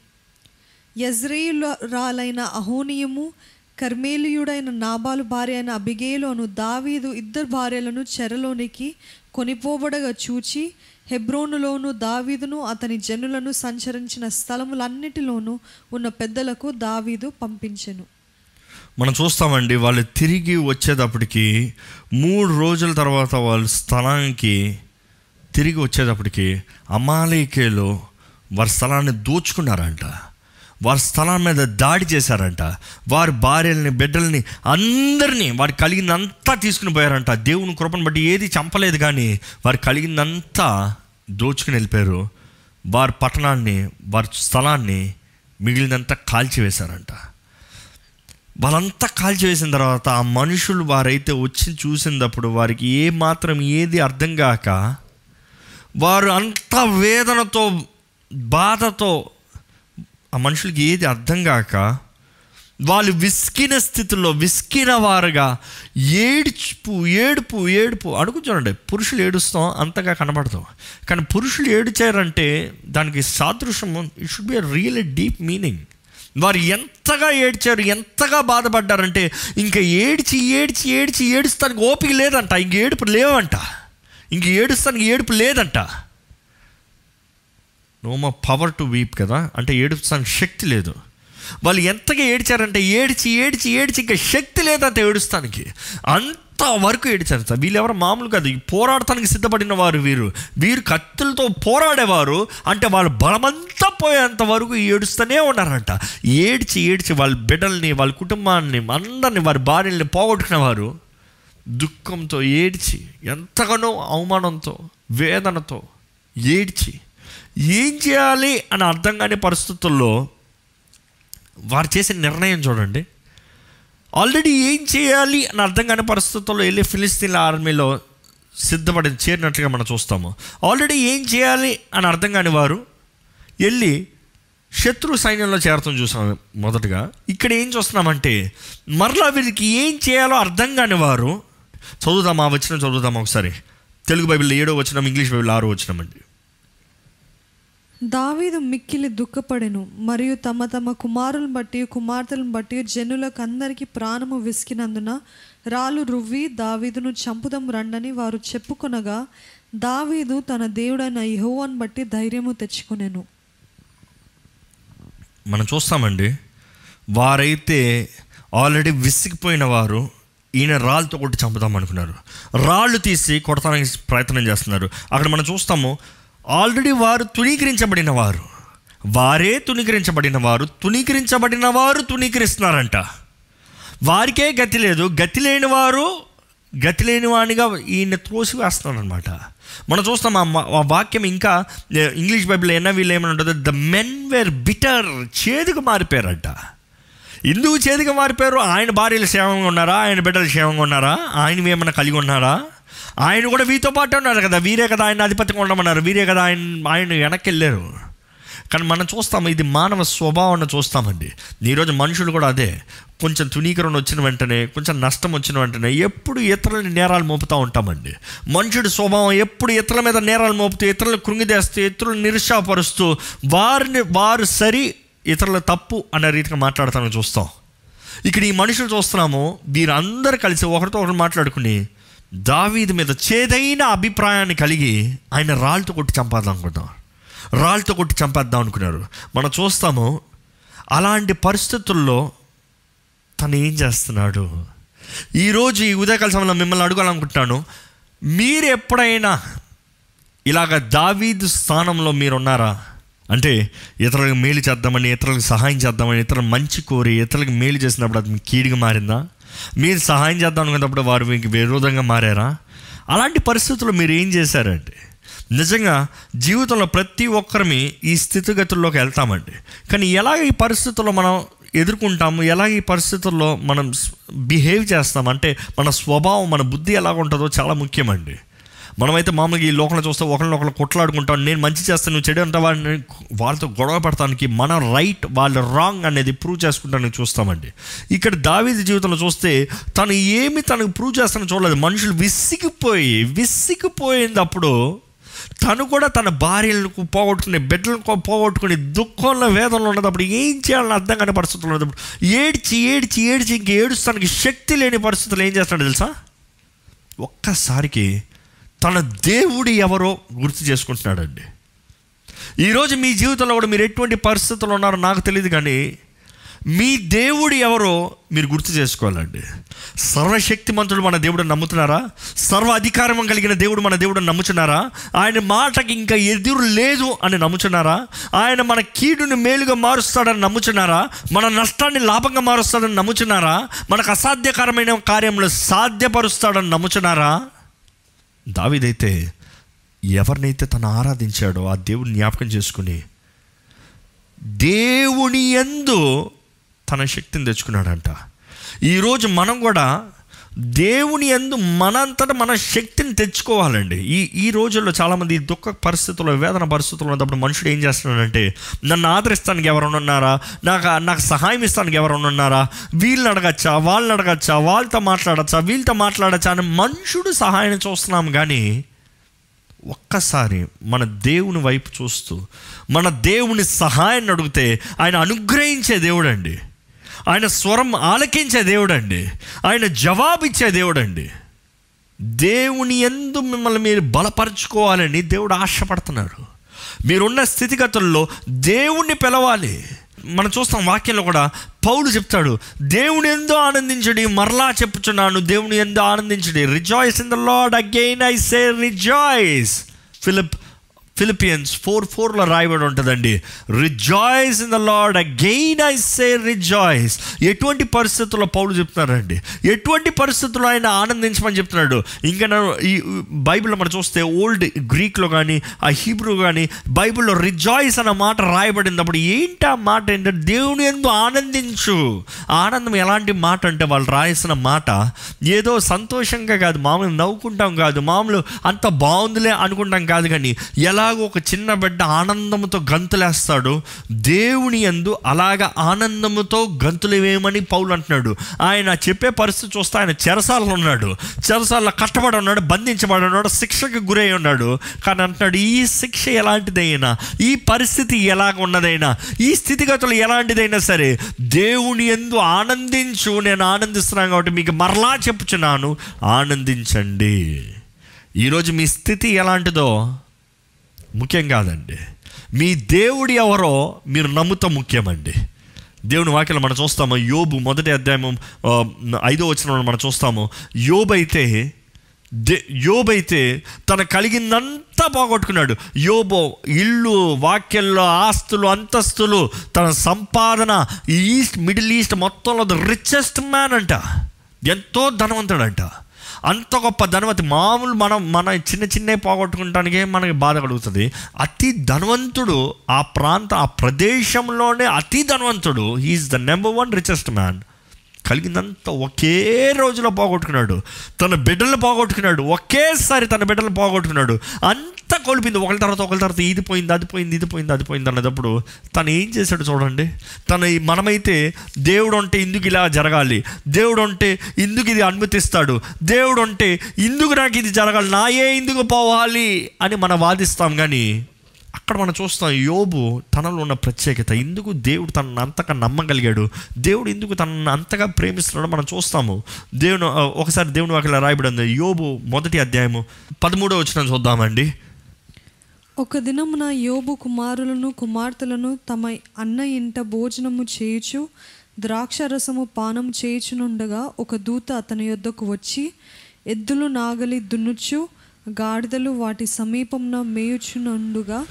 యజ్రేయురాలైన అహోనియము కర్మేలియుడైన నాబాలు భార్య అయిన అబిగేలు దావీదు ఇద్దరు భార్యలను చెరలోనికి కొనిపోబడగా చూచి హెబ్రోనులోను దావీదును అతని జనులను సంచరించిన స్థలములన్నిటిలోనూ ఉన్న పెద్దలకు దావీదు పంపించెను. మనం చూస్తామండి వాళ్ళు తిరిగి వచ్చేటప్పటికి మూడు రోజుల తర్వాత వాళ్ళ స్థలానికి తిరిగి వచ్చేటప్పటికి అమాలేకేలో వారి స్థలాన్ని దోచుకున్నారంట. వారి స్థలం మీద దాడి చేశారంట. వారి భార్యల్ని బిడ్డల్ని అందరినీ వారు కలిగిందంతా తీసుకుని పోయారంట. దేవుని కృపను బట్టి ఏది చంపలేదు కానీ వారు కలిగిందంతా దోచుకుని వెళ్ళిపోయారు. వారి పట్టణాన్ని వారి స్థలాన్ని మిగిలినంతా కాల్చివేశారంట. వాళ్ళంతా కాల్చివేసిన తర్వాత ఆ మనుషులు వారైతే వచ్చి చూసినప్పుడు వారికి ఏ మాత్రం ఏది అర్థం కాక వారు అంత వేదనతో బాధతో ఆ మనుషులకి ఏది అర్థం కాక వాళ్ళు విసికిన స్థితిలో విసికిన వారుగా ఏడ్పు ఏడుపు ఏడుపు అడుగు చూడండి. పురుషులు ఏడుస్తాం అంతగా కనబడతాం. కానీ పురుషులు ఏడిచారంటే దానికి సాదృశ్యం it should be a real deep meaning వారు ఎంతగా ఏడ్చారు ఎంతగా బాధపడ్డారంటే ఇంకా ఏడ్చి ఏడ్చి ఏడ్చి ఏడుస్తానికి ఓపిక లేదంట. ఇంక ఏడుపు లేవంట. ఇంక ఏడుస్తానికి ఏడుపు లేదంట. నో మా పవర్ టు వీప్ కదా? అంటే ఏడుస్తానికి శక్తి లేదు. వాళ్ళు ఎంతగా ఏడ్చారంటే ఏడ్చి ఏడ్చి ఏడ్చి ఇంకా శక్తి లేదంటే ఏడుస్తానికి. అంత వరకు ఏడిచారు సార్. వీళ్ళెవరు? మామూలు కాదు. పోరాడటానికి సిద్ధపడిన వారు వీరు. వీరు కత్తులతో పోరాడేవారు. అంటే వాళ్ళు బలమంతా పోయేంత వరకు ఏడుస్తూనే ఉన్నారంట. ఏడ్చి ఏడ్చి వాళ్ళ బిడ్డల్ని వాళ్ళ కుటుంబాన్ని అందరిని వారి భార్యల్ని పోగొట్టుకునేవారు. దుఃఖంతో ఏడ్చి ఎంతగానో అవమానంతో వేదనతో ఏడ్చి ఏం చేయాలి అని అర్థం కాని పరిస్థితుల్లో వారు చేసే నిర్ణయం చూడండి. ఆల్రెడీ ఏం చేయాలి అని అర్థం కాని పరిస్థితుల్లో వెళ్ళి ఫిలిస్తీన్ల ఆర్మీలో సిద్ధపడి చేరినట్లుగా మనం చూస్తాము. ఆల్రెడీ ఏం చేయాలి అని అర్థం కాని వారు వెళ్ళి శత్రు సైన్యంలో చేరతం చూసాము మొదటగా. ఇక్కడ ఏం చూస్తున్నామంటే మరలా వీరికి ఏం చేయాలో అర్థం కాని వారు చదువుదామా? వచ్చిన చదువుదామా ఒకసారి? తెలుగు బైబిల్ ఏడో వచ్చినాం ఇంగ్లీష్ బైబిల్ ఆరో వచ్చినామండి దావీదు మిక్కిలి దుఃఖపడెను మరియు తమ తమ కుమారులను బట్టి కుమార్తెలను బట్టి జనులకు అందరికీ ప్రాణము విసికినందున రాళ్ళు రువ్వి దావీదును చంపుదం రండని వారు చెప్పుకొనగా దావీదు తన దేవుడైన యెహోవాను బట్టి ధైర్యము తెచ్చుకునేను. మనం చూస్తామండి వారైతే ఆల్రెడీ విసిగిపోయిన వారు ఈయన రాళ్ళతో కొట్టి చంపుదాం అనుకున్నారు. రాళ్ళు తీసి కొడతానికి ప్రయత్నం చేస్తున్నారు. అక్కడ మనం చూస్తాము ఆల్రెడీ వారు తుణీకరించబడిన వారు వారే తుణీకరించబడిన వారు తుణీకరించబడిన వారు తుణీకరిస్తున్నారంట. వారికే గతి లేదు గతి లేని వారు గతి లేని వాడిగా ఈయన త్రోసి వేస్తున్నారు అనమాట మనం చూస్తాం ఆ వాక్యం ఇంకా ఇంగ్లీష్ బైబిల్ ఎన్న వీళ్ళు ఏమైనా ఉంటుంది ద మెన్ వేర్ బిటర్ చేదుగా మారిపోయారంట. ఎందుకు చేదుగా మారిపోయారు? ఆయన భార్యలు క్షేమంగా ఉన్నారా? ఆయన బిడ్డలు క్షేమంగా ఉన్నారా? ఆయనవి ఏమైనా కలిగి ఉన్నారా? ఆయన కూడా వీతో పాటు ఉన్నారు కదా. వీరే కదా ఆయన అధిపతిగా ఉండమన్నారు. వీరే కదా ఆయన ఆయన వెనక్కి వెళ్ళారు కానీ మనం చూస్తాము ఇది మానవ స్వభావాన్ని చూస్తామండి. ఈరోజు మనుషులు కూడా అదే. కొంచెం తునీకరణ వచ్చిన వెంటనే కొంచెం నష్టం వచ్చిన వెంటనే ఎప్పుడు ఇతరులని నేరాలు మోపుతూ ఉంటామండి. మనుషుడి స్వభావం ఎప్పుడు ఇతరుల మీద నేరాలు మోపుతూ ఇతరులను కృంగిదేస్తూ ఇతరులను నిరుత్సాహపరుస్తూ వారిని వారు సరి ఇతరుల తప్పు అనే రీతిగా మాట్లాడతాను చూస్తాం. ఇక్కడ ఈ మనుషులు చూస్తున్నాము వీరందరూ కలిసి ఒకరితో ఒకరు మాట్లాడుకుని దావీదు మీద చేదైన అభిప్రాయాన్ని కలిగి ఆయన రాళ్ళతో కొట్టి చంపేద్దాం అనుకుంటాం రాళ్ళతో కొట్టి చంపేద్దాం అనుకున్నారు. మనం చూస్తాము అలాంటి పరిస్థితుల్లో తను ఏం చేస్తున్నాడు? ఈరోజు ఈ ఉదయకాల సమయంలో మిమ్మల్ని అడగాలనుకుంటున్నాను మీరు ఎప్పుడైనా ఇలాగ దావీదు స్థానంలో మీరున్నారా? అంటే ఇతరులకు మేలు చేద్దామని ఇతరులకు సహాయం చేద్దామని ఇతరులు మంచి కోరి ఇతరులకు మేలు చేసినప్పుడు అది మీకు కీడుగా మారిందా? మీరు సహాయం చేద్దాం అనుకున్నప్పుడు వారు మీకు విరోధంగా మారారా? అలాంటి పరిస్థితుల్లో మీరు ఏం చేశారంటే నిజంగా జీవితంలో ప్రతి ఒక్కరిమి ఈ స్థితిగతుల్లోకి వెళ్తామండి. కానీ ఎలాగ ఈ పరిస్థితుల్లో మనం ఎదుర్కొంటాము? ఎలా ఈ పరిస్థితుల్లో మనం బిహేవ్ చేస్తాం? అంటే మన స్వభావం మన బుద్ధి ఎలాగ ఉంటుందో చాలా ముఖ్యమండి. మనమైతే మామూలుగా ఈ లోకంలో చూస్తే ఒకరినొకరు కొట్లాడుకుంటాం నేను మంచి చేస్తాను నువ్వు చెడు అంటే వాడిని వాళ్ళతో గొడవ పడటానికి మన రైట్ వాళ్ళ రాంగ్ అనేది ప్రూవ్ చేసుకుంటానికి చూస్తామండి. ఇక్కడ దావీది జీవితంలో చూస్తే తను ఏమి తనకు ప్రూవ్ చేస్తానని చూడలేదు. మనుషులు విసిగిపోయి విసిగిపోయినప్పుడు తను కూడా తన భార్యలను పోగొట్టుకుని బిడ్డలను పోగొట్టుకుని దుఃఖంలో వేదనలో ఉన్నప్పుడు ఏం చేయాలని అర్థం కాని పరిస్థితులు ఉన్నప్పుడు ఏడ్చి ఏడ్చి ఏడ్చి ఇంక ఏడుస్తానికి శక్తి లేని పరిస్థితులు ఏం చేస్తాడు తెలుసా? ఒక్కసారికి తన దేవుడు ఎవరో గుర్తు చేసుకుంటున్నాడండి. ఈరోజు మీ జీవితంలో కూడా మీరు ఎటువంటి పరిస్థితులు ఉన్నారో నాకు తెలియదు కానీ మీ దేవుడు ఎవరో మీరు గుర్తు చేసుకోవాలండి. సర్వశక్తిమంతుడు మన దేవుడు నమ్ముతున్నారా? సర్వ అధికారం కలిగిన దేవుడు మన దేవుడు నమ్ముచున్నారా? ఆయన మాటకి ఇంకా ఎదురు లేదు అని నమ్ముచున్నారా? ఆయన మన కీడుని మేలుగా మారుస్తాడని నమ్ముచున్నారా? మన నష్టాన్ని లాభంగా మారుస్తాడని నమ్ముచున్నారా? మనకు అసాధ్యకరమైన కార్యంలో సాధ్యపరుస్తాడని నమ్ముచున్నారా? దావిదైతే ఎవరినైతే తను ఆరాధించాడో ఆ దేవుడిని జ్ఞాపకం చేసుకుని దేవుని ఎందు తన శక్తిని తెచ్చుకున్నాడంట. ఈరోజు మనం కూడా దేవుని ఎందు మనంతట మన శక్తిని తెచ్చుకోవాలండి. ఈ ఈ రోజుల్లో చాలామంది దుఃఖ పరిస్థితుల్లో వేదన పరిస్థితుల్లో ఉన్నప్పుడు మనుషుడు ఏం చేస్తున్నాడంటే నన్ను ఆదరిస్తానికి ఎవరైనా ఉన్నారా? నాకు నాకు సహాయం ఇస్తానికి ఎవరైనా ఉన్నారా? వీళ్ళని అడగచ్చా? వాళ్ళని అడగచ్చా? వాళ్ళతో మాట్లాడచ్చా? వీళ్ళతో మాట్లాడచ్చా అని మనుషుడు సహాయం చూస్తున్నాం కానీ ఒక్కసారి మన దేవుని వైపు చూస్తూ మన దేవుని సహాయాన్ని అడిగితే ఆయన అనుగ్రహించే దేవుడు అండి ఆయన స్వరం ఆలకించే దేవుడు అండి ఆయన జవాబిచ్చే దేవుడు అండి దేవుని ఎందు మిమ్మల్ని మీరు బలపరచుకోవాలని దేవుడు ఆశపడుతున్నారు. మీరున్న స్థితిగతుల్లో దేవుణ్ణి పిలవాలి. మనం చూస్తాం వాక్యంలో కూడా పౌలు చెప్తాడు దేవుని ఎందు ఆనందించడి మరలా చెప్పుచున్నాను దేవుని ఎందు ఆనందించడి. Rejoice in the Lord again I say rejoice Philip Philippians four ఫోర్లో రాయబడి ఉంటుందండి. Rejoice in the Lord again I say rejoice ఎటువంటి పరిస్థితుల్లో పౌలు చెప్తున్నారండి ఎటువంటి పరిస్థితుల్లో ఆయన ఆనందించమని చెప్తున్నాడు? ఇంకా నేను ఈ బైబిల్లో మనం చూస్తే ఓల్డ్ గ్రీక్లో కానీ ఆ హీబ్రూ కానీ బైబిల్లో రిజాయిస్ అన్న మాట రాయబడినప్పుడు ఏంటి ఆ మాట ఏంటంటే దేవుని ఎందు ఆనందించు. ఆనందం ఎలాంటి మాట అంటే వాళ్ళు రాయాల్సిన మాట ఏదో సంతోషంగా కాదు మామూలు నవ్వుకుంటాం కాదు మామూలు అంత బాగుందిలే అనుకుంటాం కాదు కానీ ఎలా ఎలాగో ఒక చిన్న బిడ్డ ఆనందంతో గంతులేస్తాడు దేవుని ఎందు అలాగ ఆనందముతో గంతులు వేయమని పౌలు అంటున్నాడు. ఆయన చెప్పే పరిస్థితి చూస్తే ఆయన చెరసాలలో ఉన్నాడు. చెరసాలలో కట్టబడి ఉన్నాడు బంధించబడి ఉన్నాడు శిక్షకు గురై ఉన్నాడు. కానీ అంటున్నాడు ఈ శిక్ష ఎలాంటిదైనా ఈ పరిస్థితి ఎలాగ ఉన్నదైనా ఈ స్థితిగతులు ఎలాంటిదైనా సరే దేవుని ఎందు ఆనందించు నేను ఆనందిస్తున్నాను కాబట్టి మీకు మరలా చెప్పుచున్నాను ఆనందించండి. ఈరోజు మీ స్థితి ఎలాంటిదో ముఖ్యం కాదండి. మీ దేవుడు ఎవరో మీరు నమ్ముతా ముఖ్యమండి. దేవుని వాక్యం మనం చూస్తాము. యోబు మొదటి అధ్యాయం ఐదో వచ్చిన మనం చూస్తాము. యోబు అయితే దే యోబైతే తన కలిగిందంతా పోగొట్టుకున్నాడు. యోబో ఇల్లు వాక్యంలో ఆస్తులు అంతస్తులు తన సంపాదన ఈస్ట్ మిడిల్ ఈస్ట్ మొత్తంలో రిచెస్ట్ మ్యాన్ అంట. ఎంతో ధనవంతుడంట. అంత గొప్ప ధనవతి మామూలు మనం మన చిన్న చిన్న పోగొట్టుకుంటానికే మనకి బాధ కలుగుతుంది. అతి ధనవంతుడు ఆ ప్రాంత ఆ ప్రదేశంలోనే అతి ధనవంతుడు. He is the number one richest man కలిగిందంతా ఒకే రోజులో పోగొట్టుకున్నాడు. తన బిడ్డలు పోగొట్టుకున్నాడు. ఒకేసారి తన బిడ్డలు పోగొట్టుకున్నాడు. అంతా కోల్పోయింది. ఒకరి తర్వాత ఒకరి తర్వాత ఇది పోయింది అది పోయింది ఇది పోయింది అది పోయింది అన్నప్పుడు తను ఏం చేశాడు చూడండి. తన మనమైతే దేవుడు అంటే ఇందుకు ఇలా జరగాలి. దేవుడు అంటే ఇందుకు ఇది అనుమతిస్తాడు. దేవుడు అంటే ఇందుకు నాకు ఇది జరగాలి. నాయే ఇందుకు పోవాలి అని మనం వాదిస్తాం కానీ అక్కడ మనం చూస్తాం యోబు తనలో ఉన్న ప్రత్యేకత. ఎందుకు దేవుడు తనను అంతగా నమ్మగలిగాడు. దేవుడు ఎందుకు తనను అంతగా ప్రేమిస్తున్నాడో మనం చూస్తాము. దేవుని ఒకసారి దేవుని వాకిలా రాయబడి ఉంది యోబు మొదటి అధ్యాయము పదమూడో వచ్చిన చూద్దామండి. ఒక దినమున యోబు కుమారులను కుమార్తెలను తమ అన్న ఇంట భోజనము చేయుచు ద్రాక్షరసము పానం చేయుచునుండగా ఒక దూత అతని యొద్దకు వచ్చి ఎద్దులు నాగలి దున్నుచు గాడిదలు వాటి సమీపంన మేయుచునుండుగా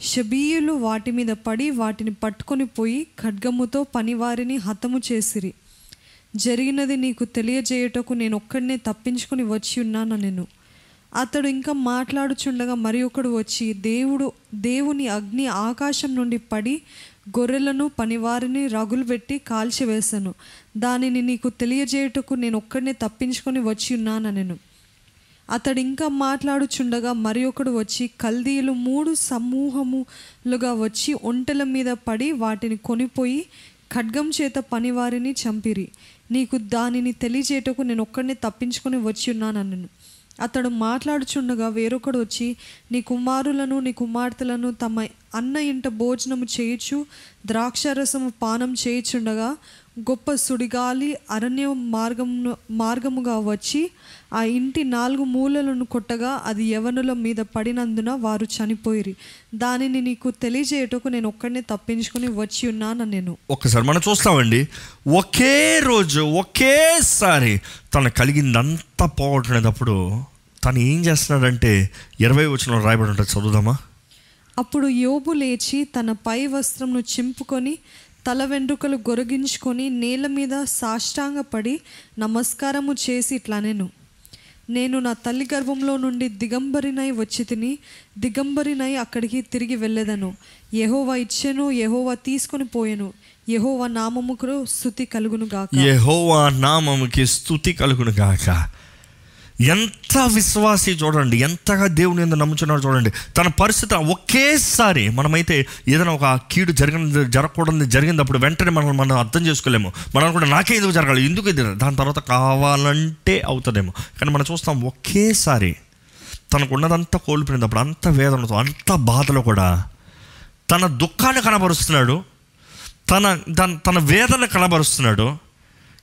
షబీయులు వాటి మీద పడి వాటిని పట్టుకొని పోయి ఖడ్గముతో పనివారిని హతము చేసిరి. జరిగినది నీకు తెలియజేయుటకు నేను ఒక్కడినే తప్పించుకొని వచ్చి ఉన్నాను నేను అతడు ఇంకా మాట్లాడుచుండగా మరి ఒకడు వచ్చి దేవుడు దేవుని అగ్ని ఆకాశం నుండి పడి గొర్రెలను పనివారిని రగులు పెట్టి కాల్చివేశాను దానిని నీకు తెలియజేయుటకు నేను ఒక్కడినే తప్పించుకొని వచ్చి ఉన్నాను నేను అతడు ఇంకా మాట్లాడుచుండగా మరి ఒకడు వచ్చి కల్దీయులు మూడు సమూహములుగా వచ్చి ఒంటెల మీద పడి వాటిని కొనిపోయి ఖడ్గం చేత పనివారిని చంపిరి. నీకు దానిని తెలియజేయటకు నేను ఒక్కడిని తప్పించుకొని వచ్చి ఉన్నాను అతడు మాట్లాడుచుండగా వేరొకడు వచ్చి నీ కుమారులను నీ కుమార్తెలను తమ అన్న ఇంట భోజనము చేయొచ్చు ద్రాక్షారసము పానం చేయుచుండగా గొప్ప సుడిగాలి అరణ్య మార్గమును మార్గముగా వచ్చి ఆ ఇంటి నాలుగు మూలలను కొట్టగా అది యవనుల మీద పడినందున వారు చనిపోయిరి. దానిని నీకు తెలియజేయటకు నేను ఒక్కడినే తప్పించుకొని వచ్చి ఉన్నాను నేను ఒక్కసారి మనం చూస్తామండి. ఒకే రోజు ఒకేసారి తను కలిగిందంతా పోగొట్టుకునేటప్పుడు తను ఏం చేస్తున్నాడంటే ఇరవై వచ్చిన రాయబడి ఉంటుంది. చదువుదామా? అప్పుడు యోబు లేచి తన పై వస్త్రంను చింపుకొని తల వెంట్రుకలు గొరగించుకొని నేల మీద సాష్టాంగపడి నమస్కారము చేసి ఇట్లనెను నేను. నా తల్లి గర్భంలో నుండి దిగంబరినై వచ్చి తిని దిగంబరినై అక్కడికి తిరిగి వెళ్ళేదను. యెహోవా ఇచ్చెను యెహోవా తీసుకొని పోయెను. ఎహోవా నామముకు స్థుతి కలుగును గాక. యెహోవా నామముకి స్థుతి కలుగును గాక. ఎంత విశ్వాసి చూడండి ఎంతగా దేవుని ఎందుకు నమ్ముచున్నాడు చూడండి. తన పరిస్థితి ఒకేసారి మనమైతే ఏదైనా ఒక కీడు జరిగిన జరగకూడదు జరిగినప్పుడు వెంటనే మనం మనం అర్థం చేసుకోలేము. మనం కూడా నాకే ఎందుకు జరగాలి? ఎందుకు ఇది? దాని తర్వాత కావాలంటే అవుతుందేమో. కానీ మనం చూస్తాం ఒకేసారి తనకు ఉన్నదంతా కోల్పోయినప్పుడు అంత వేదనతో అంత బాధలో కూడా తన దుఃఖాన్ని కనబరుస్తున్నాడు. తన తన తన వేదన కనబరుస్తున్నాడు.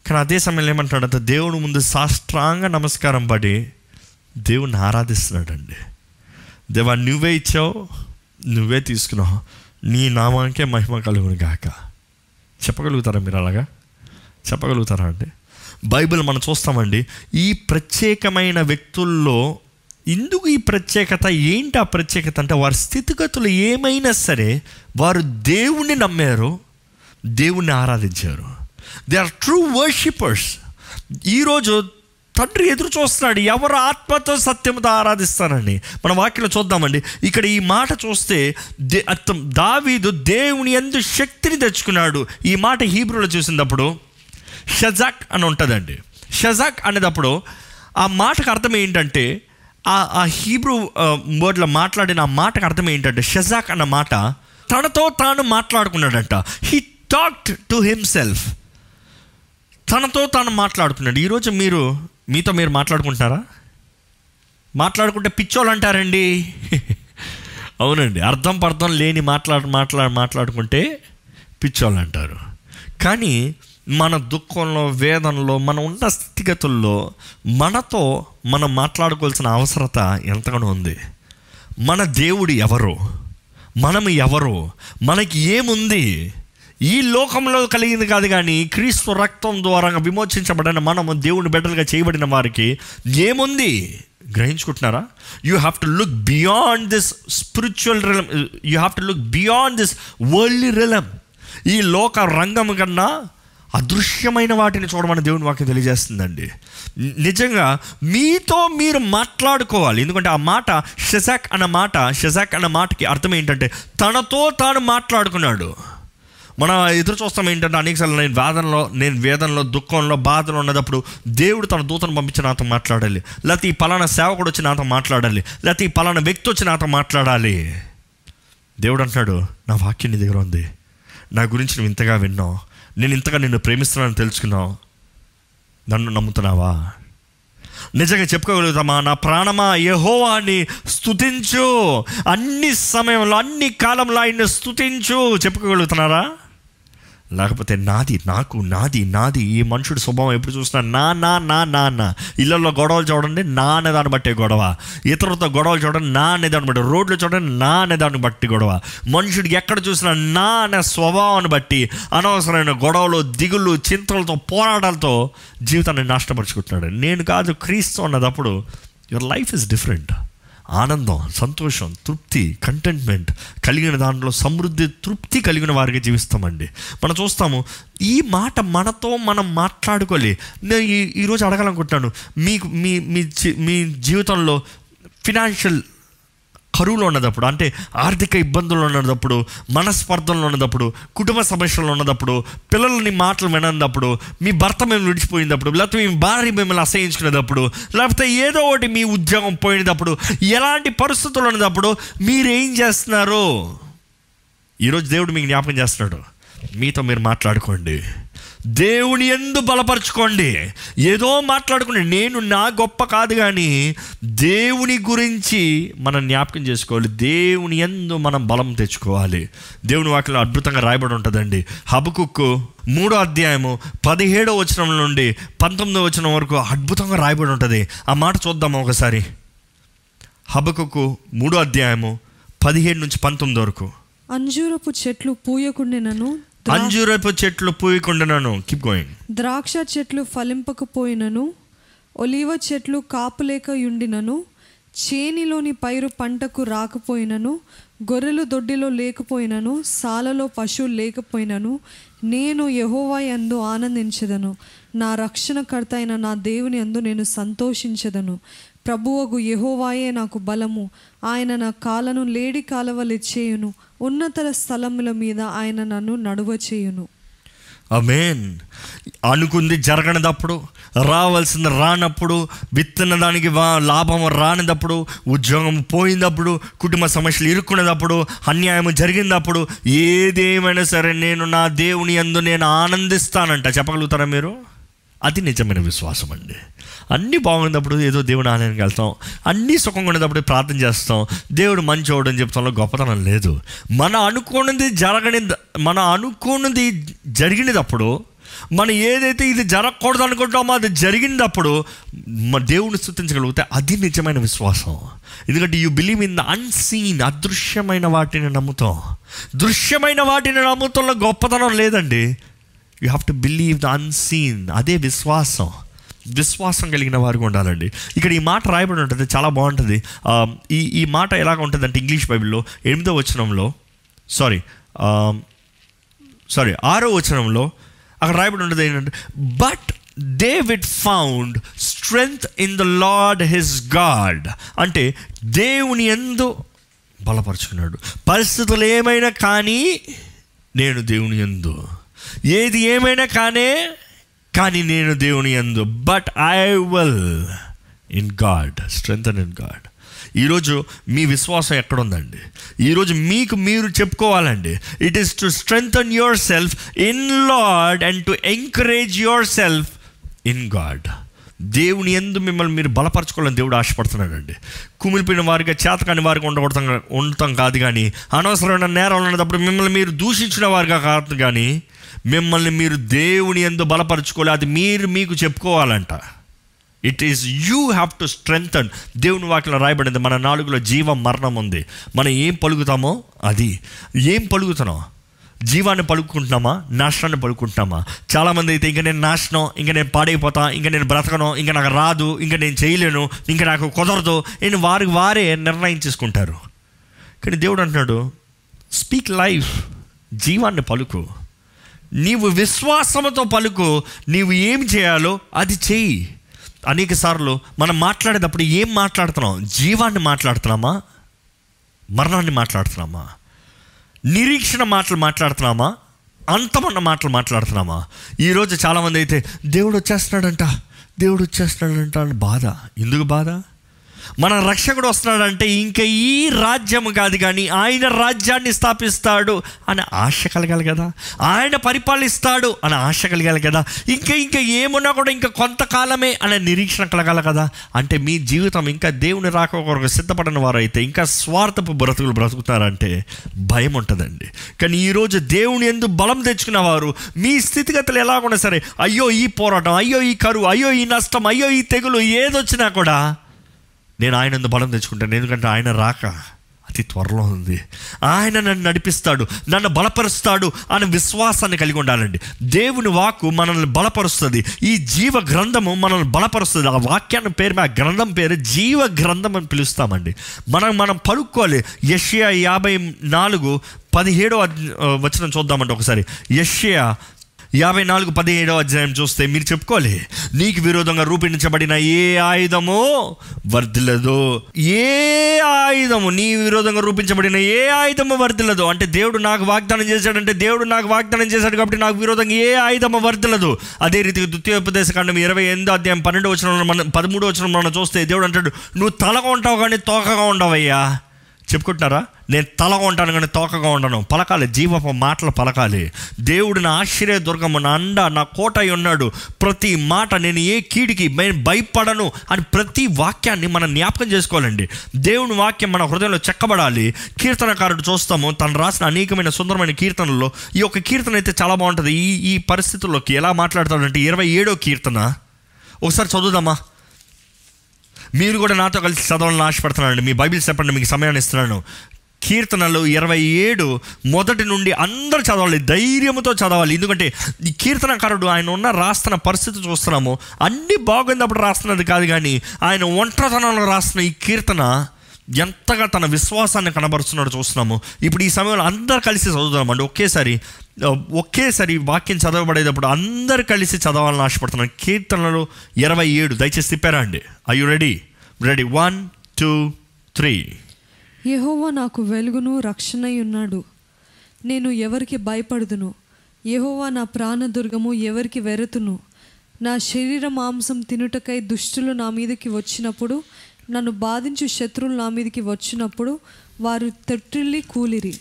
కానీ అదే సమయంలో ఏమంటాడంటే దేవుని ముందు సాష్టాంగ నమస్కారం పడి దేవుణ్ణి ఆరాధిస్తున్నాడండి. దేవా నువ్వే ఇచ్చావు నువ్వే తీసుకున్నావు నీ నామానికే మహిమ కలుగును గాక. చెప్పగలుగుతారా మీరు అలాగా? చెప్పగలుగుతారా అండి? బైబిల్ మనం చూస్తామండి ఈ ప్రత్యేకమైన వ్యక్తుల్లో ఎందుకు ఈ ప్రత్యేకత? ఏంటి ఆ ప్రత్యేకత అంటే వారి స్థితిగతులు ఏమైనా సరే వారు దేవుణ్ణి నమ్మారు దేవుణ్ణి ఆరాధించారు. దే ఆర్ ట్రూ వర్షిపర్స్ ఈరోజు తండ్రి ఎదురు చూస్తున్నాడు ఎవరు ఆత్మతో సత్యంతో ఆరాధిస్తానని మన వాక్యలో చూద్దామండి. ఇక్కడ ఈ మాట చూస్తే దే అర్థం దావీదు దేవుని ఎందు శక్తిని తెచ్చుకున్నాడు. ఈ మాట హీబ్రూలో చూసినప్పుడు షజాక్ అని ఉంటుందండి. షజాక్ అనేటప్పుడు ఆ మాటకు అర్థం ఏంటంటే ఆ ఆ హీబ్రూ వర్డ్లో మాట్లాడిన ఆ మాటకు అర్థం ఏంటంటే షజాక్ అన్న మాట తనతో తాను మాట్లాడుకున్నాడంట. హీ టాక్ట్ టు హిమ్సెల్ఫ్ తనతో తాను మాట్లాడుకున్నాడు. ఈరోజు మీరు మీతో మీరు మాట్లాడుకుంటున్నారా? మాట్లాడుకుంటే పిచ్చోళ్ళు అంటారండి అవునండి అర్థం పర్థం లేని మాట్లాడు మాట్లాడు మాట్లాడుకుంటే పిచ్చోళ్ళు అంటారు కానీ మన దుఃఖంలో వేదనలో మన ఉన్న స్థితిగతుల్లో మనతో మనం మాట్లాడుకోవాల్సిన అవసరత ఎంతగానో ఉంది. మన దేవుడు ఎవరు? మనము ఎవరు? మనకి ఏముంది? ఈ లోకంలో కలిగింది కాదు కానీ క్రీస్తు రక్తం ద్వారా విమోచించబడిన మనము దేవుని బిడ్డలుగా చేయబడిన వారికి ఏముంది? గ్రహించుకుంటున్నారా? You have to look beyond this spiritual realm you have to look beyond this worldly realm ఈ లోక రంగం కన్నా అదృశ్యమైన వాటిని చూడమని దేవుని వాక్యం తెలియజేస్తుందండి. నిజంగా మీతో మీరు మాట్లాడుకోవాలి. ఎందుకంటే ఆ మాట షజాక్ అన్న మాట షజాక్ అన్న మాటకి అర్థం ఏంటంటే తనతో తాను మాట్లాడుకున్నాడు. మనం ఎదురు చూస్తాం ఏంటంటే అనేకసార్లు నేను వేదనలో నేను వేదనలో దుఃఖంలో బాధలో ఉన్నప్పుడు దేవుడు తన దూతను పంపించి నాతో మాట్లాడాలి. లేకపోతే ఈ పలానా సేవకుడు వచ్చి నాతో మాట్లాడాలి. లేకపోతే ఈ పలానా వ్యక్తి వచ్చి నాతో మాట్లాడాలి. దేవుడు అంటున్నాడు నా వాక్యం నీ దగ్గర ఉంది. నా గురించి నువ్వు ఇంతగా విన్నావు. నేను ఇంతగా నిన్ను ప్రేమిస్తున్నానని తెలుసుకున్నావు. నన్ను నమ్ముతున్నావా? నిజంగా చెప్పుకోగలుగుతామా? నా ప్రాణమా యెహోవాని స్థుతించు అన్ని సమయంలో అన్ని కాలంలో ఆయన్ని స్థుతించు చెప్పుకోగలుగుతున్నారా? లేకపోతే నాది నాకు నాది నాది. ఈ మనుషుడి స్వభావం ఎప్పుడు చూసినా నా నా నా నా నా. ఇళ్ళల్లో గొడవలు చూడండి నా అనే దాన్ని బట్టే గొడవ. ఇతరులతో గొడవలు చూడండి నా అనే దాన్ని బట్టి. రోడ్లు చూడండి నా అనే దాన్ని బట్టి గొడవ. మనుషుడికి ఎక్కడ చూసినా నా అనే స్వభావాన్ని బట్టి అనవసరమైన గొడవలు దిగులు చింతలతో పోరాటాలతో జీవితాన్ని నష్టపరుచుకుంటున్నాడు నేను కాదు క్రీస్తు అన్నదప్పుడు యువర్ లైఫ్ ఇస్ డిఫరెంట్. ఆనందం సంతోషం తృప్తి కంటెంట్మెంట్ కలిగిన దాంట్లో సమృద్ధి తృప్తి కలిగిన వారికి జీవిస్తామండి. మనం చూస్తాము ఈ మాట మనతో మనం మాట్లాడుకోలే నేను ఈ ఈరోజు అడగాలనుకుంటున్నాను మీకు మీ మీ జీ- మీ జీవితంలో ఫినాన్షియల్ కరువులో ఉన్నదప్పుడు అంటే ఆర్థిక ఇబ్బందులు ఉన్నదప్పుడు మనస్పర్ధంలో ఉన్నదప్పుడు కుటుంబ సమస్యలు ఉన్నదప్పుడు పిల్లలని మాటలు వినప్పుడు మీ భర్త మేము విడిచిపోయినప్పుడు లేకపోతే మీ భార్య మిమ్మల్ని అసహించుకునేటప్పుడు లేకపోతే ఏదో ఒకటి మీ ఉద్యోగం పోయినప్పుడు ఎలాంటి పరిస్థితులు ఉన్నప్పుడు మీరేం చేస్తున్నారు? ఈరోజు దేవుడు మీకు జ్ఞాపకం చేస్తున్నాడు. మీతో మీరు మాట్లాడుకోండి. దేవుని ఎందు బలపరచుకోండి. ఏదో మాట్లాడుకుని నేను నా గొప్ప కాదు కానీ దేవుని గురించి మనం జ్ఞాపకం చేసుకోవాలి. దేవుని ఎందు మనం బలం తెచ్చుకోవాలి. దేవుని వాక్యంలో అద్భుతంగా రాయబడి ఉంటుందండి. హబకుక్కు మూడో అధ్యాయము పదిహేడో వచనం నుండి పంతొమ్మిదో వచనం వరకు అద్భుతంగా రాయబడి ఉంటుంది. ఆ మాట చూద్దాము ఒకసారి? హబకుకు మూడో అధ్యాయము పదిహేడు నుంచి పంతొమ్మిది వరకు. అంజూరపు చెట్లు పూయకుండినను అంజూరపు చెట్లు పూయకుండాను కీప్ గోయింగ్ ద్రాక్ష చెట్లు ఫలింపకపోయినను ఒలీవ చెట్లు కాపులేక యుండినను చేనిలోని పైరు పంటకు రాకపోయినను గొర్రెలు దొడ్డిలో లేకపోయినను సాలలో పశువులు లేకపోయినను నేను యెహోవా యందు ఆనందించదను. నా రక్షణకర్త అయిన నా దేవుని యందు నేను సంతోషించదను. ప్రభువగు యహోవాయే నాకు బలము. ఆయన నా కాలను లేడి కాలవలెచ్చేయును ఉన్నతర స్థలముల మీద ఆయన నన్ను నడువ చేయును. అమేన్ అనుకుంది జరగనిదప్పుడు రావాల్సింది రానప్పుడు విత్తన దానికి వా- లాభం రానిదప్పుడు ఉద్యోగం పోయినప్పుడు కుటుంబ సమస్యలు ఇరుక్కునేటప్పుడు అన్యాయం జరిగినప్పుడు ఏదేమైనా సరే నేను నా దేవుని యందు నేను ఆనందిస్తానంట. చెప్పగలుగుతారా మీరు? అది నిజమైన విశ్వాసం అండి. అన్నీ బాగున్నప్పుడు ఏదో దేవుని ఆలయానికి వెళ్తాం అన్నీ సుఖంగా ఉండేటప్పుడు ప్రార్థన చేస్తాం దేవుడు మంచోడు అని చెప్తాంలో గొప్పతనం లేదు. మన అనుకోనిది జరగని మన అనుకున్నది జరిగినప్పుడు మనం ఏదైతే ఇది జరగకూడదు అనుకుంటామో అది జరిగినప్పుడు మన దేవుని స్థుతించగలిగితే అది నిజమైన విశ్వాసం. ఎందుకంటే you believe in the unseen అదృశ్యమైన వాటిని నమ్ముతాం. దృశ్యమైన వాటిని నమ్ముతంలో గొప్పతనం లేదండి. You have to believe the unseen అదే విశ్వాసం. విశ్వాసం కలిగిన వారికి ఉండాలండి. ఇక్కడ ఈ మాట రాయబడి ఉంటుంది చాలా బాగుంటుంది. Um, ఈ ఈ మాట ఎలాగ ఉంటుంది అంటే ఇంగ్లీష్ బైబిల్లో ఎనిమిదో వచనంలో సారీ సారీ um, ఆరో వచనంలో అక్కడ రాయబడి ఉంటుంది ఏంటంటే but David found strength in the Lord his God అంటే దేవుని ఎందు బలపరుచుకున్నాడు. పరిస్థితులు ఏమైనా కానీ నేను దేవుని ఎందు. ఏది ఏమైనా కానే కానీ నేను దేవుని ఎందు but I will in God strength in God ఈరోజు మీ విశ్వాసం ఎక్కడుందండి? ఈరోజు మీకు మీరు చెప్పుకోవాలండి. It is to strengthen yourself in Lord and to encourage yourself in God దేవుని ఎందు మిమ్మల్ని మీరు బలపరచుకోవాలని దేవుడు ఆశపడుతున్నాడండి. కుమిలిపోయిన వారిగా చేతకాని వారికి ఉండకూడతాం ఉండటం కాదు కానీ అనవసరమైన నేరాలు ఉన్నప్పుడు మిమ్మల్ని మీరు దూషించిన వారిగా కాదు కానీ మిమ్మల్ని మీరు దేవుని ఎందు బలపరచుకోవాలి. అది మీరు మీకు చెప్పుకోవాలంట. It is you have to strengthen దేవుని వాక్యలో రాయబడింది మన నాలుగులో జీవం మరణం ఉంది. మనం ఏం పలుకుతామో అది. ఏం పలుకుతున్నాం? జీవాన్ని పలుకుంటున్నామా నాశనాన్ని పలుకుంటున్నామా చాలామంది అయితే ఇంకా నేను నాశనం ఇంకా నేను పాడైపోతా ఇంకా నేను బ్రతకను ఇంకా నాకు రాదు ఇంకా నేను చేయలేను ఇంకా నాకు కుదరదు నేను వారికి వారే నిర్ణయించేసుకుంటారు కానీ దేవుడు అంటున్నాడు స్పీక్ లైఫ్ జీవాన్ని పలుకు. నీవు విశ్వాసంతో పలుకు నీవు ఏం చేయాలో అది చెయ్యి. అనేక సార్లు మనం మాట్లాడేటప్పుడు ఏం మాట్లాడుతున్నాం? జీవాన్ని మాట్లాడుతున్నామా? మరణాన్ని మాట్లాడుతున్నామా? నిరీక్షణ మాటలు మాట్లాడుతున్నామా? అంతమన్న మాటలు మాట్లాడుతున్నామా? ఈరోజు చాలామంది అయితే దేవుడు వచ్చేస్తున్నాడంట దేవుడు వచ్చేస్తున్నాడంట అని బాధ. ఎందుకు బాధ? మన రక్షకుడు వస్తున్నాడంటే ఇంకా ఈ రాజ్యం కాదు కానీ ఆయన రాజ్యాన్ని స్థాపిస్తాడు అనే ఆశ కలగాలి కదా. ఆయన పరిపాలిస్తాడు అని ఆశ కలగాలి కదా. ఇంకా ఇంకా ఏమున్నా కూడా ఇంకా కొంతకాలమే అనే నిరీక్షణ కలగాలి కదా. అంటే మీ జీవితం ఇంకా దేవుని రాక కొరకు సిద్ధపడిన వారు అయితే ఇంకా స్వార్థపు బ్రతుకులు బ్రతుకుతారంటే భయం ఉంటుందండి. కానీ ఈరోజు దేవుని ఎందు బలం తెచ్చుకున్న వారు మీ స్థితిగతులు ఎలాగున్నా సరే అయ్యో ఈ పోరాటం అయ్యో ఈ కరువు అయ్యో ఈ నష్టం అయ్యో ఈ తెగులు ఏదొచ్చినా కూడా నేను ఆయన బలం తెచ్చుకుంటాను ఎందుకంటే ఆయన రాక అతి త్వరలో ఉంది. ఆయన నన్ను నడిపిస్తాడు నన్ను బలపరుస్తాడు అనే విశ్వాసాన్ని కలిగి ఉండాలండి. దేవుని వాక్కు మనల్ని బలపరుస్తుంది. ఈ జీవ గ్రంథము మనల్ని బలపరుస్తుంది. ఆ వాక్యాన్ని పేరు ఆ గ్రంథం పేరు జీవ గ్రంథం అని పిలుస్తామండి. మనం మనం పలుక్కోవాలి యష్యా యాభై నాలుగు పదిహేడో వచ్చిన చూద్దామంటే ఒకసారి. యష్యా యాభై నాలుగు పదిహేడో అధ్యాయం చూస్తే మీరు చెప్పుకోవాలి. నీకు విరోధంగా రూపొందించబడిన ఏ ఆయుధము వర్ధిల్లదు. ఏ ఆయుధము నీ విరోధంగా రూపించబడిన ఏ ఆయుధము వర్ధిల్లదు. అంటే దేవుడు నాకు వాగ్దానం చేశాడంటే దేవుడు నాకు వాగ్దానం చేశాడు కాబట్టి నాకు విరోధంగా ఏ ఆయుధము వర్ధిల్లదు. అదే రీతిగా ద్వితీయోపదేశ కాండం ఇరవై ఎనిమిదో అధ్యాయం పన్నెండు వచ్చిన మనం పదమూడు వచ్చిన మనం చూస్తే దేవుడు అంటాడు నువ్వు తలగా ఉంటావు కానీ తోకగా ఉండవయ్యా. చెప్పుకుంటున్నారా? నేను తలగా ఉంటాను కానీ తోకగా ఉండను. పలకాలి జీవపు మాటలు పలకాలి. దేవుడు నా ఆశ్చర్య దుర్గము నా అండ నా కోట అయి ఉన్నాడు. ప్రతి మాట నేను ఏ కీడికి నేను భయపడను అని ప్రతి వాక్యాన్ని మనం జ్ఞాపకం చేసుకోవాలండి. దేవుని వాక్యం మన హృదయంలో చెక్కబడాలి. కీర్తనకారుడు చూస్తాము తను రాసిన అనేకమైన సుందరమైన కీర్తనల్లో ఈ యొక్క కీర్తన అయితే చాలా బాగుంటుంది. ఈ ఈ పరిస్థితుల్లోకి ఎలా మాట్లాడతాడంటే ఇరవై ఏడో కీర్తన. ఒకసారి చదువుదామా? మీరు కూడా నాతో కలిసి చదవాలని ఆశపడుతున్నానండి. మీ బైబిల్ చెప్పండి మీకు సమయాన్ని ఇస్తున్నాను. కీర్తనలు ఇరవై ఏడు మొదటి నుండి అందరూ చదవాలి ధైర్యంతో చదవాలి. ఎందుకంటే ఈ కీర్తనకారుడు ఆయన ఉన్న రాస్తున్న పరిస్థితి చూస్తున్నాము. అన్నీ బాగుందప్పుడు రాస్తున్నది కాదు కానీ ఆయన ఒంటరితనంలో రాస్తున్న ఈ కీర్తన ఎంతగా తన విశ్వాసాన్ని కనబరుస్తున్నాడు చూస్తున్నాము. ఇప్పుడు ఈ సమయంలో అందరు కలిసి చదువుతున్నామండి ఒకేసారి ఒకేసారి వాక్యం చదవబడేటప్పుడు అందరు కలిసి చదవాలని ఆశపడుతున్నాను. కీర్తనలు ఇరవై ఏడు. దయచేసి తిప్పారా అండి? I you ready ready one two three యహోవా నాకు వెలుగును రక్షణై ఉన్నాడు నేను ఎవరికి భయపడుదును? యహోవా నా ప్రాణదుర్గము ఎవరికి వెరతును? నా శరీర మాంసం తినుటకై దుష్టులు నా మీదకి వచ్చినప్పుడు నన్ను బాధించు శత్రువులు నా మీదకి వచ్చినప్పుడు వారు తొట్టిల్లి కూలిరి.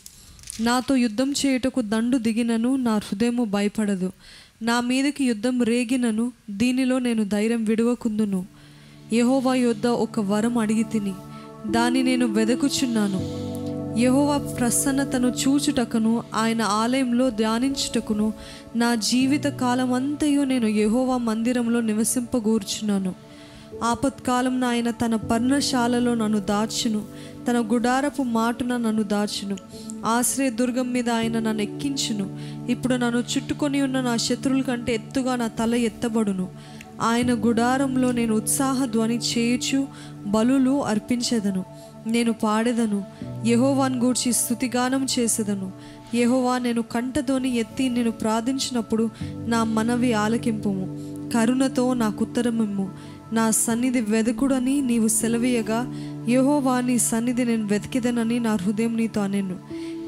నాతో యుద్ధం చేయుటకు దండు దిగినను నా హృదయము భయపడదు. నా మీదకి యుద్ధం రేగినను దీనిలో నేను ధైర్యం విడవకుందును. యహోవా యొద్ద ఒక వరం అడిగి తిని దాన్ని నేను వెదకుచున్నాను. యెహోవా ప్రసన్నతను చూచుటకును ఆయన ఆలయంలో ధ్యానించుటకును నా జీవిత కాలం అంతయు నేను యహోవా మందిరంలో నివసింపగూర్చున్నాను. ఆపత్కాలం ఆయన తన పర్ణశాలలో నన్ను దాచును తన గుడారపు మాటున నన్ను దాచును. ఆశ్రయ దుర్గం మీద ఆయన నన్ను ఎక్కించును. ఇప్పుడు నన్ను చుట్టుకొని ఉన్న నా శత్రువుల కంటే ఎత్తుగా నా తల ఎత్తబడును. ఆయన గుడారంలో నేను ఉత్సాహ ధ్వని చేయుచు బలులు అర్పించెదను. నేను పాడెదను. యహోవాన్ గూర్చి స్థుతిగానం చేసేదను. యహోవా నేను కంఠధ్వని ఎత్తి నేను ప్రార్థించినప్పుడు నా మనవి ఆలకింపుము. కరుణతో నాకు ఉత్తరమిమ్ము. నా సన్నిధి వెదకుడని నీవు సెలవీయగా. యహోవా నీ సన్నిధి నేను వెతికిదనని నా హృదయం నీతో అనెను.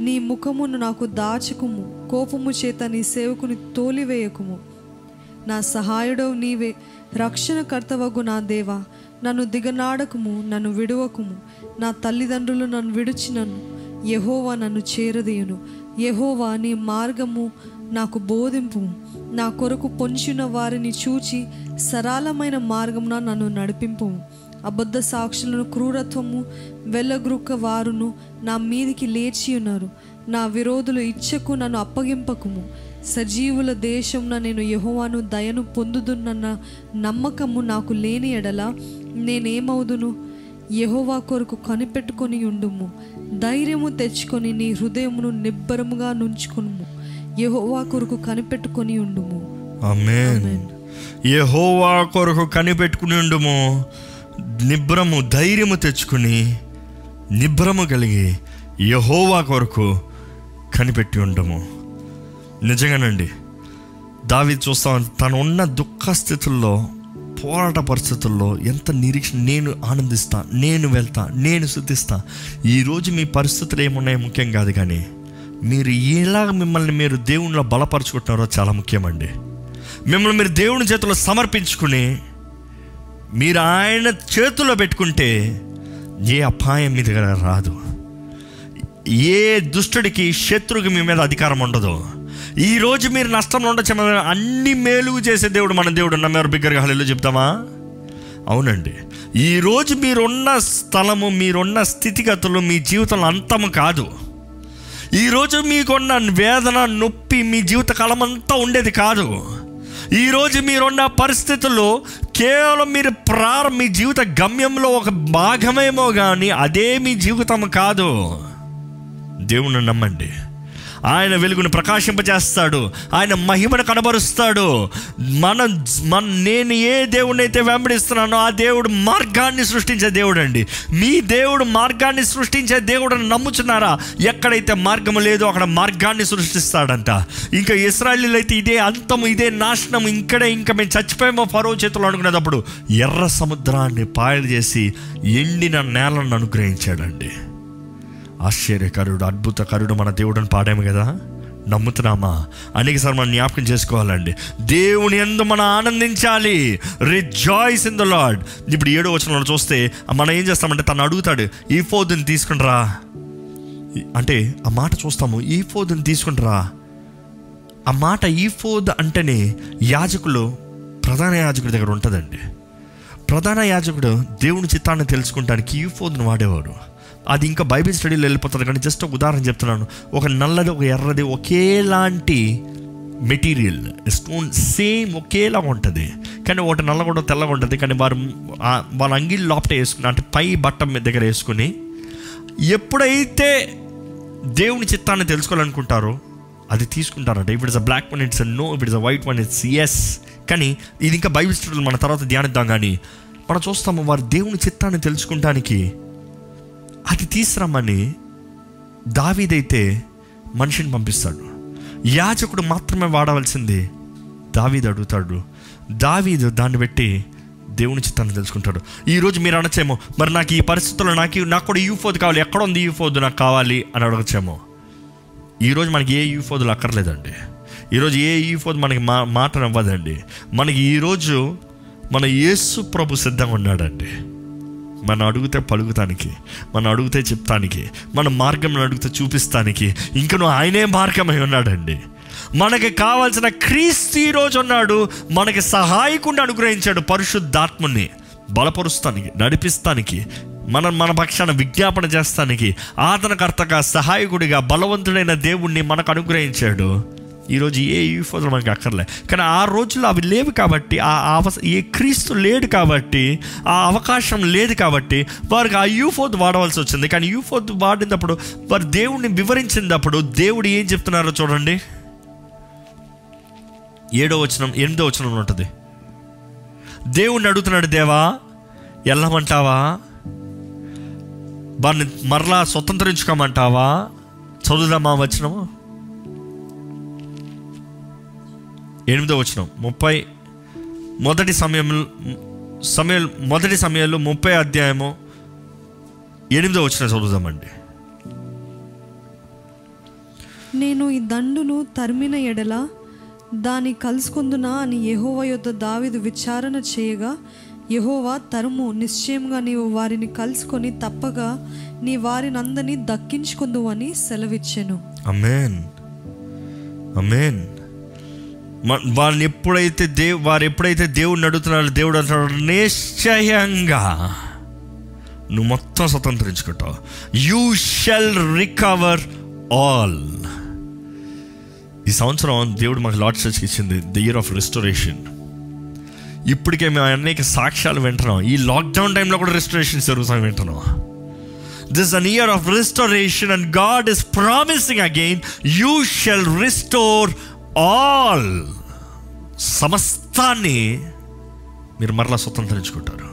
నీ ముఖమును నాకు దాచకుము. కోపము చేత నీ సేవకుని తోలివేయకుము. నా సహాయుడవు నీవే. రక్షణకర్తవగు నా దేవా. నన్ను దిగనాడకుము నన్ను విడువకుము. నా తల్లిదండ్రులు నన్ను విడిచినను. యహోవా నన్ను చేరదీయును. యహోవా నీ మార్గము నాకు బోధింపు. నా కొరకు పొంచిన వారిని చూచి సరళమైన మార్గమున నన్ను నడిపింపు. అబద్ధ సాక్షులను క్రూరత్వము వెళ్ళగ్రుక్క వారును నా మీదికి లేచి ఉన్నారు నా విరోధులు ఇచ్చకు నన్ను అప్పగింపకుము. సజీవుల దేశంన నేను యెహోవాను దయను పొందుదునన్న నమ్మకము నాకు లేని ఎడల నేనేమవుదును? యెహోవా కొరకు కనిపెట్టుకొని ఉండుము. ధైర్యము తెచ్చుకొని నీ హృదయమును నిబ్బరముగా నుంచుకొనుము. యెహోవా కొరకు కనిపెట్టుకొని ఉండుము. యెహోవా కొరకు కనిపెట్టుకుని ఉండుము. నిబ్రము ధైర్యము తెచ్చుకుని నిబ్రము కలిగి యెహోవా కొరకు కనిపెట్టి ఉండము. నిజంగానండి. దావి చూస్తాం తను ఉన్న దుఃఖ స్థితుల్లో పోరాట పరిస్థితుల్లో ఎంత నిరీక్షణ నేను ఆనందిస్తా నేను వెళ్తా నేను శుద్ధిస్తా ఈరోజు మీ పరిస్థితులు ఏమున్నాయో ముఖ్యం కాదు కానీ మీరు ఎలాగ మిమ్మల్ని మీరు దేవునిలో బలపరుచుకుంటున్నారో చాలా ముఖ్యమండి. మిమ్మల్ని మీరు దేవుని చేతిలో సమర్పించుకుని మీరు ఆయన చేతుల్లో పెట్టుకుంటే ఏ అపాయం మీ దగ్గర రాదు. ఏ దుష్టుడికి శత్రువుకి మీ మీద అధికారం ఉండదు. ఈ రోజు మీరు నష్టంలో ఉండొచ్చు అన్ని మేలుగు చేసే దేవుడు మన దేవుడు. నమ్మారు బిగ్గరగా. హల్లు చెప్తామా? అవునండి. ఈరోజు మీరున్న స్థలము మీరున్న స్థితిగతులు మీ జీవితంలో అంతము కాదు. ఈరోజు మీకున్న వేదన నొప్పి మీ జీవితకాలం అంతా ఉండేది కాదు. ఈరోజు మీరున్న పరిస్థితుల్లో కేవలం మీరు ప్రారం మీ జీవిత గమ్యంలో ఒక భాగమేమో కానీ అదే మీ జీవితం కాదు. దేవుణ్ణి నమ్మండి. ఆయన వెలుగును ప్రకాశింపజేస్తాడు. ఆయన మహిమను కనబరుస్తాడు. మన మన నేను ఏ దేవుడిని అయితే వెంబడిస్తున్నానో ఆ దేవుడు మార్గాన్ని సృష్టించే దేవుడు అండి మీ దేవుడు మార్గాన్ని సృష్టించే దేవుడు నమ్ముచున్నారా? ఎక్కడైతే మార్గము లేదో అక్కడ మార్గాన్ని సృష్టిస్తాడంట. ఇంకా ఇస్రాయలీలు అయితే ఇదే అంతము ఇదే నాశనం ఇక్కడే ఇంకా మేము చచ్చిపోయామో ఫరో చేతులు అనుకునేటప్పుడు ఎర్ర సముద్రాన్ని పాయలు చేసి ఎండిన నేలను అనుగ్రహించాడండి. ఆశ్చర్యకరుడు అద్భుతకరుడు మన దేవుడిని పాడాము కదా? నమ్ముతున్నామా? అనేకసారి మనం జ్ఞాపకం చేసుకోవాలండి. దేవుని ఎందు మనం ఆనందించాలి. రిజాయిస్ ఇన్ ద లాడ్ ఇప్పుడు ఏడో వచ్చిన చూస్తే మనం ఏం చేస్తామంటే తను అడుగుతాడు ఈ ఫోదుని తీసుకునిరా అంటే ఆ మాట చూస్తాము ఈ ఫోదుని తీసుకుంటారా. ఆ మాట ఈ ఫోద్ అంటేనే యాజకులు ప్రధాన యాజకుడి దగ్గర ఉంటుందండి. ప్రధాన యాజకుడు దేవుని చిత్తాన్ని తెలుసుకుంటానికి ఈ ఫోద్ను వాడేవారు అది ఇంకా బైబిల్ స్టడీలో వెళ్ళిపోతుంది. కానీ జస్ట్ ఒక ఉదాహరణ చెప్తున్నాను. ఒక నల్లది ఒక ఎర్రది ఒకేలాంటి మెటీరియల్ స్టోన్ సేమ్ ఒకేలాగా ఉంటుంది. కానీ ఒకటి నల్లగొండ తెల్లగా ఉంటుంది. కానీ వారు వాళ్ళ అంగిల్ లోపట వేసుకుని అంటే పై బట్ట మీద దగ్గర వేసుకుని ఎప్పుడైతే దేవుని చిత్తాన్ని తెలుసుకోవాలనుకుంటారో అది తీసుకుంటారంట. If it's a black one it's no if it's a white one it's yes కానీ ఇది ఇంకా బైబిల్ స్టడీలు మన తర్వాత ధ్యానిద్దాం కానీ మనం చూస్తాము వారు దేవుని చిత్తాన్ని తెలుసుకుంటానికి అది తీసుకురమ్మని దావీదైతే మనిషిని పంపిస్తాడు. యాజకుడు మాత్రమే వాడవలసింది దావీదు అడుగుతాడు. దావీదు దాన్ని పెట్టి దేవుని చిత్తాన్ని తెలుసుకుంటాడు. ఈరోజు మీరు అనొచ్చేమో మరి నాకు ఈ పరిస్థితుల్లో నాకు నాకు కూడా యూఫోద్ కావాలి ఎక్కడ ఉంది యూఫోద్ నాకు కావాలి అని అడగచ్చేమో. ఈరోజు మనకి ఏ యూఫోదులు అక్కర్లేదండి. ఈరోజు ఏ యూఫోద్ మనకి మా మాట ఇవ్వదండి మనకి ఈరోజు మన యేసు ప్రభు సిద్ధంగా ఉన్నాడండి. మనం అడిగితే పలుకుతానికి మనం అడిగితే చెప్తానికి మన మార్గం అడిగితే చూపిస్తానికి ఇంకను ఆయనే మార్గమై ఉన్నాడండి. మనకి కావాల్సిన క్రీస్తు ఈరోజు ఉన్నాడు మనకి సహాయకుండా అనుగ్రహించాడు పరిశుద్ధాత్ముని బలపరుస్తానికి నడిపిస్తానికి మన మన పక్షాన విజ్ఞాపన చేస్తానికి ఆదరణకర్తగా సహాయకుడిగా బలవంతుడైన దేవుణ్ణి మనకు అనుగ్రహించాడు. ఈరోజు ఏ యూఫోజులు మనకి అక్కర్లే. కానీ ఆ రోజుల్లో అవి లేవు కాబట్టి ఆ అవస ఏ క్రీస్తు లేడు కాబట్టి ఆ అవకాశం లేదు కాబట్టి వారికి ఆ యూఫోత్ వాడవలసి వచ్చింది. కానీ యూఫోత్ వాడినప్పుడు వారు దేవుణ్ణి వివరించినప్పుడు దేవుడు ఏం చెప్తున్నారో చూడండి. ఏడో వచనం ఎనిమిదో వచనం ఉంటుంది. దేవుణ్ణి అడుగుతున్నాడు దేవా వెళ్ళమంటావా వారిని మరలా స్వతంత్రించుకోమంటావా? చదువుదామా వచనము? ఎనిమిదో వచనం. ముప్పై మొదటి సమయంలో సమయం మొదటి సమయంలో ముప్పై అధ్యాయము ఎనిమిదో వచ్చిన చదువుదామండి. నేను ఈ దండును తరిమిన ఎడల దాని కలుసుకుందునా అని యెహోవా యొద్ద దావీదు విచారణ చేయగా యెహోవా తరుము నిశ్చయంగా నీవు వారిని కలుసుకొని తప్పగా నీ వారినందరినీ దక్కించుకుందు అని సెలవిచ్చెను. అమేన్ అమేన్ వాళ్ళని ఎప్పుడైతే దేవ్ వారు ఎప్పుడైతే దేవుడిని అడుగుతున్నారో దేవుడు అంటున్నాడు నిశ్చయంగా నువ్వు మొత్తం స్వతంత్రించుకుంటావు. యూ షెల్ రికవర్ ఆల్ ఈ సంవత్సరం దేవుడు మాకు లార్డ్ చర్చ్కి ఇచ్చింది ద ఇయర్ ఆఫ్ రెస్టోరేషన్ ఇప్పటికే మేము అనేక సాక్ష్యాలు వింటున్నాం. ఈ లాక్డౌన్ టైంలో కూడా రెస్టోరేషన్ జరుగుతాం వింటున్నాం. This an year of restoration and God is promising again you shall restore all సమస్తాన్ని మీరు మరలా స్వతంత్రించుకుంటారు.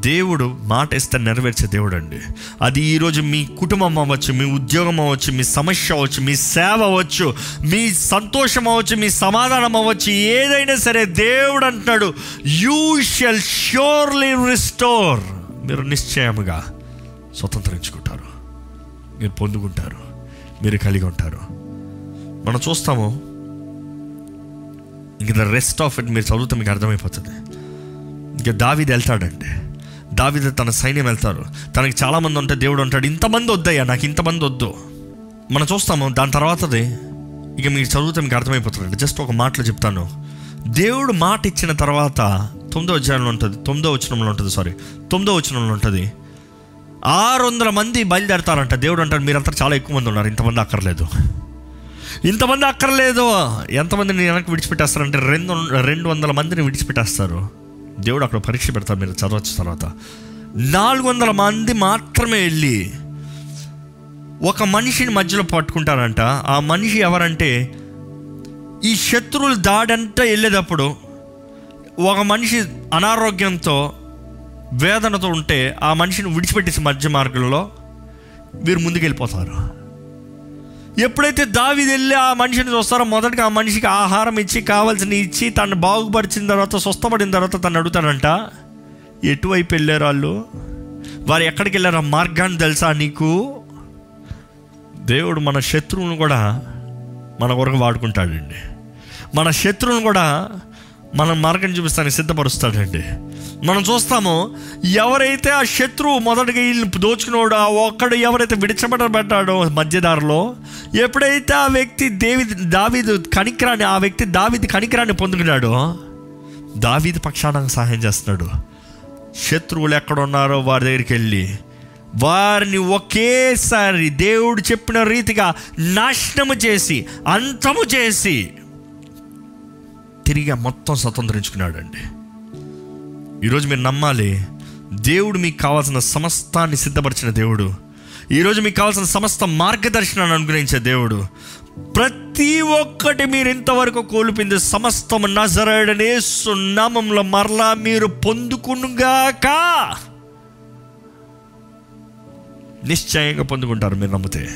దేవుడు మాట ఇస్తే నెరవేర్చే దేవుడు అండి అది ఈరోజు మీ కుటుంబం అవ్వచ్చు మీ ఉద్యోగం అవ్వచ్చు మీ సమస్య అవ్వచ్చు మీ సేవ అవ్వచ్చు మీ సంతోషం అవ్వచ్చు మీ సమాధానం అవ్వచ్చు ఏదైనా సరే దేవుడు అంటున్నాడు యూ షెల్ ష్యూర్లీ రిస్టోర్ మీరు నిశ్చయముగా స్వతంత్రించుకుంటారు. మీరు పొందుకుంటారు. మీరు కలిగి ఉంటారు. మనం చూస్తాము ఇంక ద రెస్ట్ ఆఫ్ ఇట్ మీరు చదివితే మీకు అర్థమైపోతుంది. ఇంకా దావిది వెళ్తాడండి దావిద తన సైన్యం వెళ్తారు. తనకి చాలామంది ఉంటే దేవుడు అంటాడు ఇంతమంది వద్దయ్యా నాకు ఇంతమంది వద్దు. మనం చూస్తాము దాని తర్వాతది ఇక మీరు చదివితే మీకు అర్థమైపోతుందండి. జస్ట్ ఒక మాటలో చెప్తాను. దేవుడు మాట ఇచ్చిన తర్వాత తొమ్మిదో అధ్యాయంలో ఉంటుంది తొమ్మిదో వచనంలో ఉంటుంది సారీ తొమ్మిదో వచనంలో ఉంటుంది ఆరు వందల మంది బయలుదేరతారంట. దేవుడు అంటాడు మీరంతా చాలా ఎక్కువ మంది ఉన్నారు ఇంతమంది అక్కర్లేదు. ఇంతమంది అక్కర్లేదు. ఎంతమందిని వెనక్కి విడిచిపెట్టేస్తారంటే రెండు రెండు వందల మందిని విడిచిపెట్టేస్తారు. దేవుడు అక్కడ పరీక్ష పెడతారు మీరు చదవచ్చు తర్వాత. నాలుగు వందల మంది మాత్రమే వెళ్ళి ఒక మనిషిని మధ్యలో పట్టుకుంటారంట. ఆ మనిషి ఎవరంటే ఈ శత్రువులు దాడంతా వెళ్ళేటప్పుడు ఒక మనిషి అనారోగ్యంతో వేదనతో ఉంటే ఆ మనిషిని విడిచిపెట్టేసి మధ్య మార్గంలో వీరు ముందుకెళ్ళిపోతారు. ఎప్పుడైతే దావి వెళ్ళి ఆ మనిషిని చూస్తారో మొదటిగా ఆ మనిషికి ఆహారం ఇచ్చి కావాల్సిన ఇచ్చి తను బాగుపరిచిన తర్వాత స్వస్థపడిన తర్వాత తను అడుగుతాడంట ఎటువైపు వెళ్ళారు వాళ్ళు? వారు ఎక్కడికి వెళ్ళారు? ఆ మార్గాన్ని తెలుసా నీకు? దేవుడు మన శత్రువును కూడా మన కొరకు వాడుకుంటాడండి. మన శత్రువును కూడా మన మార్గం చూపిస్తానికి సిద్ధపరుస్తాడండి. మనం చూస్తాము ఎవరైతే ఆ శత్రువు మొదటిగా వీళ్ళని దోచుకున్నాడో ఆ ఒక్కడు ఎవరైతే విడిచబడబడ్డాడో మధ్యదారిలో ఎప్పుడైతే ఆ వ్యక్తి దేవి దావీదు కనికరాన్ని ఆ వ్యక్తి దావీది కనికరాన్ని పొందుకున్నాడో దావీది పక్షాన సహాయం చేస్తున్నాడు. శత్రువులు ఎక్కడున్నారో వారి దగ్గరికి వెళ్ళి వారిని ఒకేసారి దేవుడు చెప్పిన రీతిగా నాశనము చేసి అంతము చేసి తిరిగి మొత్తం స్వతంత్రించుకున్నాడండి. ఈరోజు మీరు నమ్మాలి దేవుడు మీకు కావాల్సిన సమస్తాన్ని సిద్ధపరిచిన దేవుడు. ఈరోజు మీకు కావాల్సిన సమస్త మార్గదర్శనాన్ని అనుగ్రహించే దేవుడు. ప్రతి ఒక్కటి మీరు ఇంతవరకు కోల్పోయింది సమస్తం నజరడనే సున్నామంలో మరలా మీరు పొందుకునుగాక. నిశ్చయంగా పొందుకుంటారు మీరు నమ్మితే.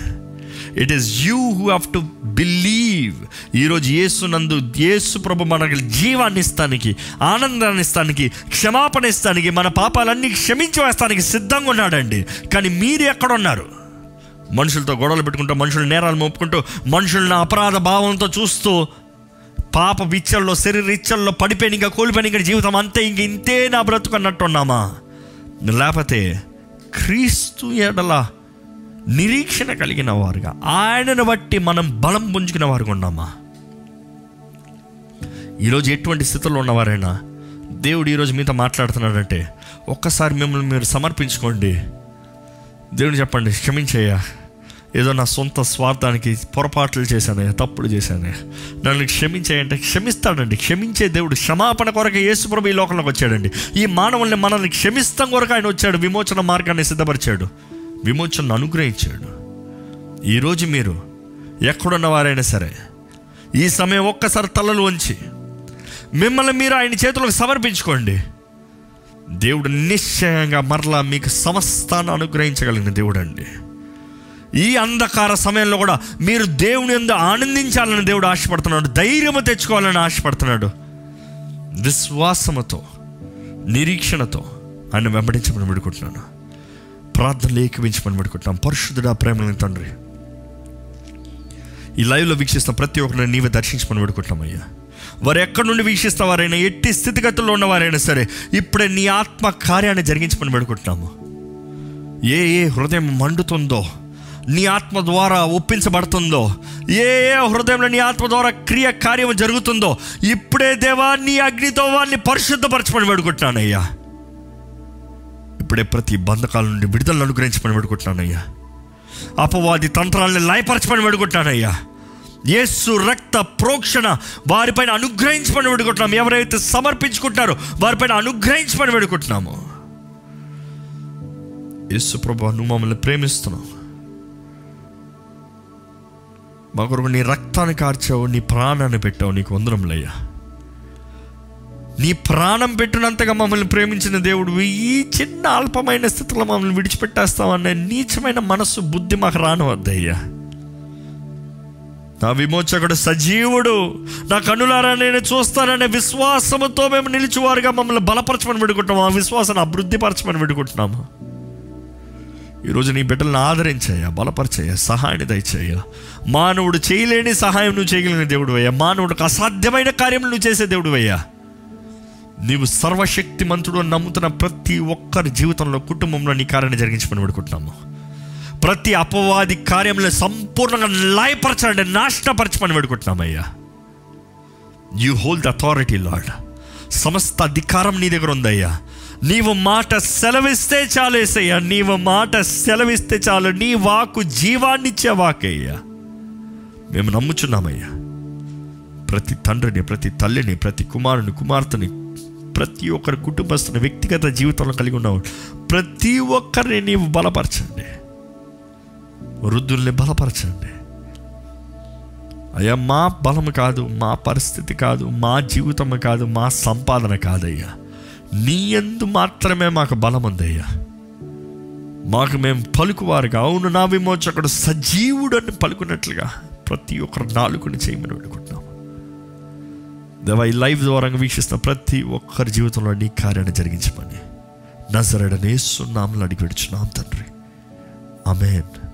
It is you who have to believe ఈరోజు యేసు నందు యేసు ప్రభు మనకి జీవాన్ని ఇస్తానికి ఆనందాన్ని ఇస్తానికి క్షమాపణ ఇస్తానికి మన పాపాలన్నీ క్షమించి వేస్తానికి సిద్ధంగా ఉన్నాడండి. కానీ మీరు ఎక్కడ ఉన్నారు మనుషులతో గొడవలు పెట్టుకుంటూ మనుషుల నేరాలు మోపుకుంటూ మనుషులను అపరాధ భావంతో చూస్తూ పాప విచ్చల్లో శరీర ఇచ్చల్లో పడిపోయిన ఇంకా కోల్పోయిన ఇంకా జీవితం అంతే ఇంక ఇంతే నా బ్రతుకు అన్నట్టున్నామా లేకపోతే క్రీస్తు ఎడలా నిరీక్షణ కలిగిన వారుగా. ఆయనను బట్టి మనం బలం పుంజుకున్న వారుగా ఉన్నామా? ఈరోజు ఎటువంటి స్థితిలో ఉన్నవారైనా దేవుడు ఈరోజు మీతో మాట్లాడుతున్నాడంటే ఒక్కసారి మిమ్మల్ని మీరు సమర్పించుకోండి. దేవుడు చెప్పండి క్షమించయ్యా. ఏదో నా సొంత స్వార్థానికి పొరపాట్లు చేశానయ్యా తప్పులు చేశాను. నన్ను క్షమించేయంటే క్షమిస్తాడండి. క్షమించే దేవుడు క్షమాపణ కొరకు యేసుప్రభు ఈ లోకంలోకి వచ్చాడండి. ఈ మానవుల్ని మనల్ని క్షమిస్తాం కొరకు ఆయన వచ్చాడు విమోచన మార్గాన్ని సిద్ధపరిచాడు. విమోచనను అనుగ్రహించాడు. ఈరోజు మీరు ఎక్కడున్న వారైనా సరే ఈ సమయం ఒక్కసారి తలలు వంచి మిమ్మల్ని మీరు ఆయన చేతులకు సమర్పించుకోండి. దేవుడు నిశ్చయంగా మరలా మీకు సమస్తాన్ని అనుగ్రహించగలిగిన దేవుడు అండి ఈ అంధకార సమయంలో కూడా మీరు దేవుని ఎందు ఆనందించాలని దేవుడు ఆశపడుతున్నాడు ధైర్యము తెచ్చుకోవాలని ఆశపడుతున్నాడు. విశ్వాసముతో నిరీక్షణతో ఆయన వెంబడించమని విడుకుంటున్నాను. ప్రార్థనలు ఏకవించమని పెట్టుకుంటాం పరిశుద్ధుడా ప్రేమలని తండ్రి ఈ లైవ్లో వీక్షిస్తున్న ప్రతి ఒక్కరిని నీవే దర్శించమని పెడుకుంటున్నాం అయ్యా. వారు ఎక్కడి నుండి వీక్షిస్తావారైనా ఎట్టి స్థితిగతుల్లో ఉన్నవారైనా సరే ఇప్పుడే నీ ఆత్మ కార్యాన్ని జరిగించమని పెడుకుంటున్నాము ఏ ఏ హృదయం మండుతుందో నీ ఆత్మ ద్వారా ఒప్పించబడుతుందో ఏ ఏ హృదయంలో నీ ఆత్మ ద్వారా క్రియ కార్యం జరుగుతుందో ఇప్పుడే దేవా నీ అగ్నితో వారిని పరిశుద్ధపరచమని పెడుకుంటున్నానయ్యా ఇప్పుడే ప్రతి బంధకాల నుండి విడుదలను అనుగ్రహించమని పెడుకుంటున్నానయ్యా అపవాది తంత్రాలను లయపరచమని పెడుకుంటున్నానయ్యా యేసు రక్త ప్రోక్షణ వారిపైన అనుగ్రహించమని పెడుకుంటున్నాం ఎవరైతే సమర్పించుకుంటున్నారో వారిపైన అనుగ్రహించమని పెడుకుంటున్నాము యేసు ప్రభా నువ్వు మమ్మల్ని ప్రేమిస్తున్నావు. మా కొరకు నీ రక్తాన్ని కార్చావు నీ ప్రాణాన్ని పెట్టావు నీకు వందరంలయ్యా నీ ప్రాణం పెట్టినంతగా మమ్మల్ని ప్రేమించిన దేవుడు ఈ చిన్న అల్పమైన స్థితిలో మమ్మల్ని విడిచిపెట్టేస్తామనే నీచమైన మనస్సు బుద్ధి మాకు రానివద్దయ్యా. నా విమోచకుడు సజీవుడు నా కనులారా నేను చూస్తాననే విశ్వాసముతో మేము నిలిచివారుగా మమ్మల్ని బలపరచమని పెడుకుంటున్నాము ఆ విశ్వాసాన్ని అభివృద్ధిపరచమని పెడుకుంటున్నాము ఈరోజు నీ బిడ్డలను ఆదరించయ్యా బలపరచయ్యా సహాయాన్ని దయచేయ్యా. మానవుడు చేయలేని సహాయం నువ్వు చేయగలిగిన దేవుడు అయ్యా. మానవుడికి అసాధ్యమైన కార్యం నువ్వు చేసే దేవుడు అయ్యా. నీవు సర్వశక్తిమంతుడు అని నమ్ముతున్న ప్రతి ఒక్కరి జీవితంలో కుటుంబంలో నీ కార్యాన్ని జరిగించమని పెడుకుంటున్నాము ప్రతి అపవాది కార్యంలో సంపూర్ణంగా లయపరచండి నాశనపరచమని పెడుకుంటున్నామయ్యా you hold the authority Lord సమస్త అధికారం నీ దగ్గర ఉందయ్యా. నీవు మాట సెలవిస్తే చాలేసయ్యా నీవు మాట సెలవిస్తే చాలు. నీ వాకు జీవాన్నిచ్చే వాకయ్యా. మేము నమ్ముచున్నామయ్యా. ప్రతి తండ్రిని ప్రతి తల్లిని ప్రతి కుమారుని కుమార్తెని ప్రతి ఒక్కరి కుటుంబస్తుని వ్యక్తిగత జీవితంలో కలిగి ఉన్నావు ప్రతి ఒక్కరిని నీవు బలపరచండి. వృద్ధుల్ని బలపరచండి. అయ్యా మా బలం కాదు మా పరిస్థితి కాదు మా జీవితం కాదు మా సంపాదన కాదయ్యా. నీ ఎందు మాత్రమే మాకు బలం ఉందయ్యా మాకు మేము పలుకువారుగా అవును నా విమోచకుడు సజీవుడు అని పలుకున్నట్లుగా ప్రతి ఒక్కరు నాలుగుని చేయమని పెట్టుకుంటున్నాం దేవా ఈ లైవ్ ద్వారా వీక్షిస్తున్న ప్రతి ఒక్కరి జీవితంలో నీ కార్యాన్ని జరిగించమని. నజరడనే సున్నాములు అడిగి పెడుచున్నాం తండ్రి. అమేన్